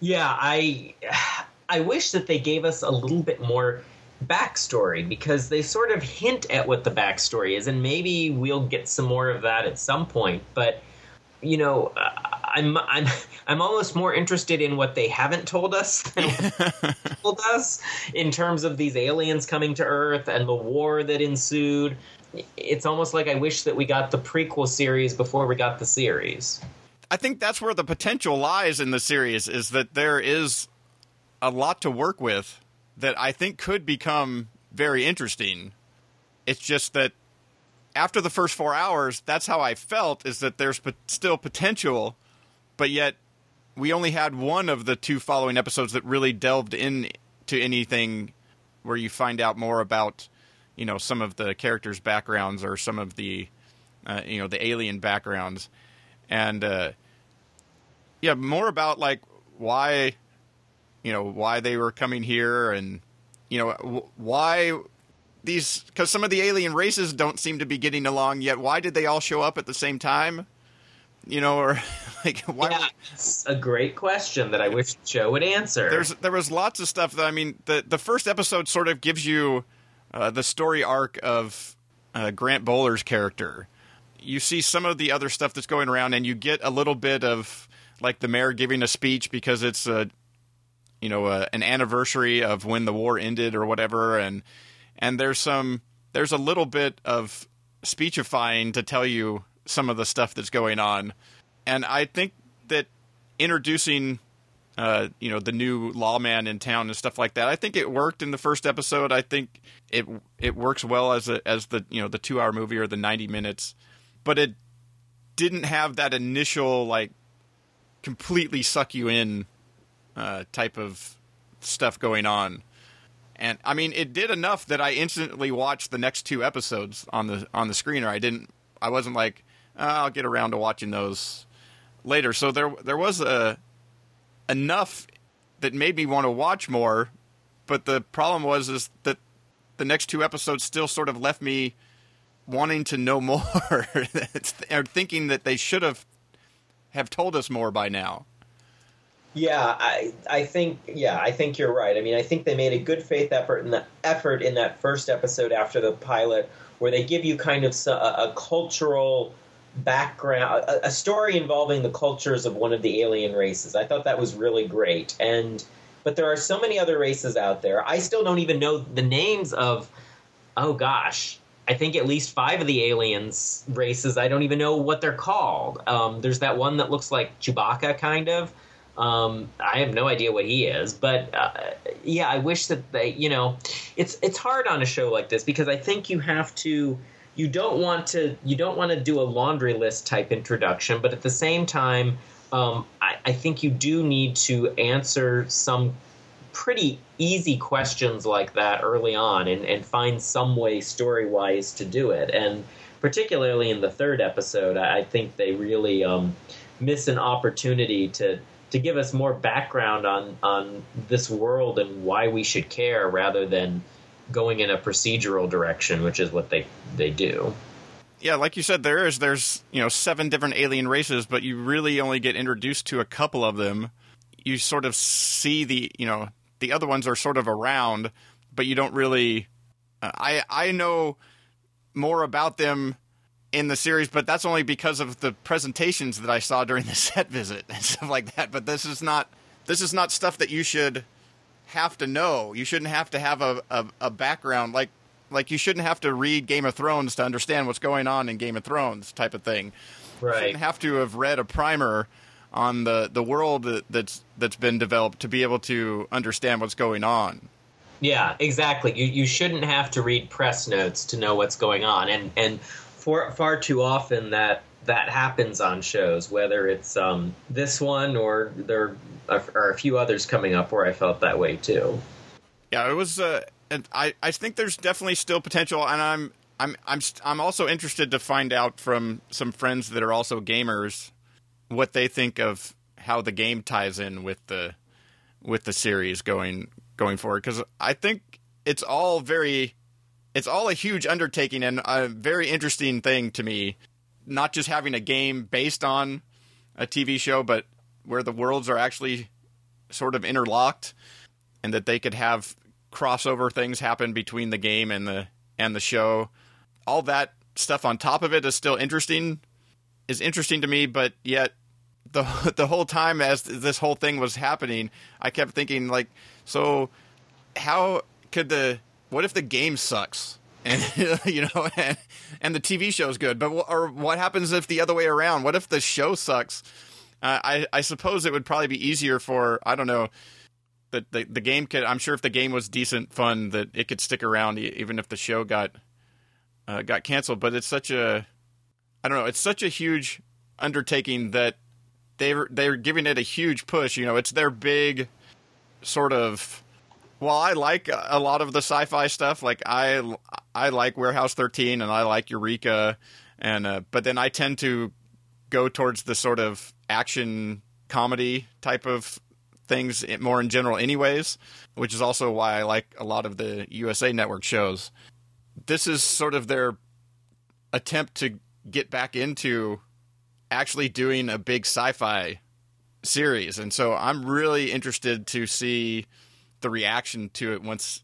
Yeah, I [SIGHS] I wish that they gave us a little bit more backstory because they sort of hint at what the backstory is, and maybe we'll get some more of that at some point. But you know, I'm I'm [LAUGHS] I'm almost more interested in what they haven't told us [LAUGHS] than [LAUGHS] told us in terms of these aliens coming to Earth and the war that ensued. It's almost like I wish that we got the prequel series before we got the series. I think that's where the potential lies in the series is that there is a lot to work with that I think could become very interesting. It's just that after the first four hours, that's how I felt is that there's still potential, but yet we only had one of the two following episodes that really delved into anything where you find out more about, you know, some of the characters' backgrounds or some of the, uh, you know, the alien backgrounds, and uh, yeah, more about like why, you know, why they were coming here and, you know, why these because some of the alien races don't seem to be getting along yet. Why did they all show up at the same time? You know, or [LAUGHS] like why? Yeah, it's a great question that I wish the show would answer. There's there was lots of stuff that I mean the the first episode sort of gives you uh, the story arc of uh, Grant Bowler's character. You see some of the other stuff that's going around, and you get a little bit of like the mayor giving a speech because it's a you know a, an anniversary of when the war ended or whatever, and and there's some there's a little bit of speechifying to tell you some of the stuff that's going on, and I think that introducing uh, you know the new lawman in town and stuff like that. I think it worked in the first episode. I think it it works well as a as the you know the two hour movie or the ninety minutes, but it didn't have that initial like completely suck you in uh, type of stuff going on and I mean it did enough that I instantly watched the next two episodes on the on the screener. I didn't. I wasn't like oh, I'll get around to watching those later. So there there was a enough that made me want to watch more. But the problem was is that the next two episodes still sort of left me wanting to know [LAUGHS] more, or thinking that they should have have told us more by now. Yeah, I I think yeah, I think you're right. I mean, I think they made a good faith effort in the effort in that first episode after the pilot, where they give you kind of a, a cultural background, a, a, story involving the cultures of one of the alien races. I thought that was really great, and but there are so many other races out there. I still don't even know the names of. Oh gosh, I think at least five of the aliens races. I don't even know what they're called. Um, there's that one that looks like Chewbacca, kind of. Um, I have no idea what he is, but uh, yeah, I wish that they, you know, it's it's hard on a show like this because I think you have to, you don't want to, you don't want to do a laundry list type introduction, but at the same time, um, I, I think you do need to answer some pretty easy questions like that early on and, and find some way story wise to do it. And particularly in the third episode, I think they really um, miss an opportunity to to give us more background on on this world and why we should care rather than going in a procedural direction, which is what they they do. Yeah, like you said, there is there's you know seven different alien races, but you really only get introduced to a couple of them. You sort of see the you know the other ones are sort of around, but you don't really. Uh, I I know more about them in the series, but that's only because of the presentations that I saw during the [LAUGHS] set visit and stuff like that. But this is not this is not stuff that you should have to know. You shouldn't have to have a, a, a background like like you shouldn't have to read Game of Thrones to understand what's going on in Game of Thrones type of thing. Right. You shouldn't have to have read a primer on the, the world that's that's been developed to be able to understand what's going on. Yeah, exactly. You you shouldn't have to read press notes to know what's going on, and and for, far too often that that happens on shows, whether it's um, this one or there are a few others coming up where I felt that way too. Yeah, it was. Uh, I I think there's definitely still potential, and I'm I'm I'm I'm also interested to find out from some friends that are also gamers what they think of how the game ties in with the with the series going going forward because I think it's all very it's all a huge undertaking and a very interesting thing to me. Not just having a game based on a TV show, but where the worlds are actually sort of interlocked, and that they could have crossover things happen between the game and the and the show. All that stuff on top of it is still interesting. Is interesting to me, but yet the [LAUGHS] the whole time as this whole thing was happening, I kept thinking like, so how could the what if the game sucks? And [LAUGHS] you know, and, and the TV show's good, but or what happens if the other way around? What if the show sucks? Uh, I I suppose it would probably be easier for I don't know that the the game could. I'm sure if the game was decent fun, that it could stick around even if the show got uh, got canceled. But it's such a I don't know. It's such a huge undertaking that they're they're giving it a huge push. You know, it's their big sort of. Well, I like a lot of the Syfy stuff. Like I I like Warehouse 13 and I like Eureka, and uh, but then I tend to go towards the sort of action comedy type of things more in general, anyways. Which is also why I like a lot of the USA Network shows. This is sort of their attempt to get back into actually doing a big sci-fi series, and so I'm really interested to see the reaction to it once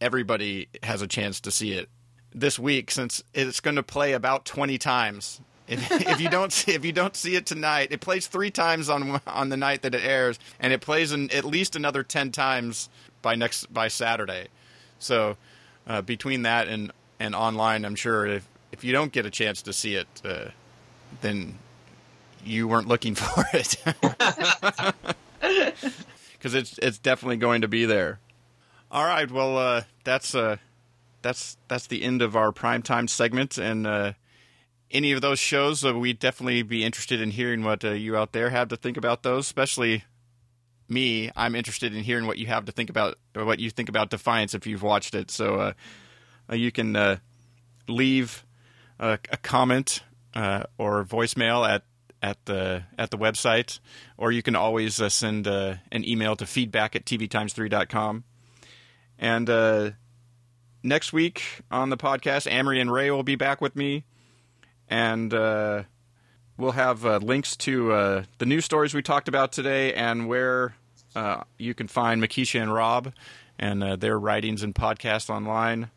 everybody has a chance to see it this week, since it's going to play about 20 times. If, [LAUGHS] if you don't see, if you don't see it tonight, it plays three times on on the night that it airs, and it plays at least another 10 times by next by Saturday. So uh, between that and and online, I'm sure if if you don't get a chance to see it, uh, then you weren't looking [LAUGHS] for it [LAUGHS] because it's it's definitely going to be there. All right, well uh, that's uh, that's that's the end of our primetime segment, and uh, any of those shows, uh, we'd definitely be interested in hearing what uh, you out there have to think about those, especially me. I'm interested in hearing what you have to think about, what you think about Defiance if you've watched it. So uh, you can leave a, a comment or voicemail at at the at the website, or you can always uh, send uh, an email to feedback at tvtimes3.com. And uh, next week on the podcast, Amory and Ray will be back with me, and uh, we'll have uh, links to uh, the news stories we talked about today and where you can find Mekeisha and Rob and their writings and podcasts online.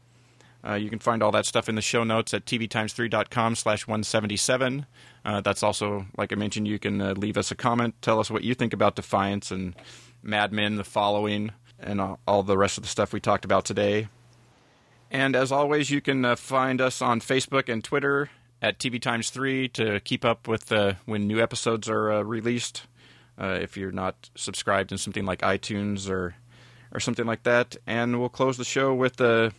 You can find all that stuff in the show notes at tvtimes3.com slash 177. Uh, that's also, like I mentioned, you can uh, leave us a comment, tell us what you think about Defiance and Mad Men, the following, and all, all the rest of the stuff we talked about today. And as always, you can uh, find us on Facebook and Twitter at TV Times 3 to keep up with uh, when new episodes are uh, released. Uh, if you're not subscribed in something like iTunes or or something like that. And we'll close the show with the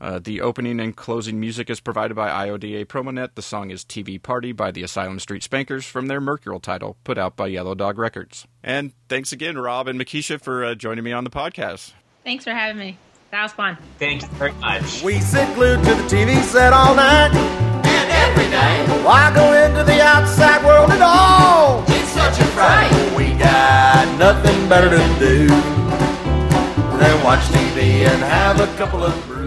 uh, the opening and closing music is provided by IODA Promonet. The song is TV Party by the Asylum Street Spankers from their Mercurial title, put out by Yellow Dog Records. And thanks again, Rob and Mekeisha, for uh, joining me on the podcast. Thanks for having me. That was fun. Thank you very much. We sit glued to the TV set all night. And every day, Why go into the outside world at all? it's such a fright. We got nothing better to do than watch TV and have a couple of brews.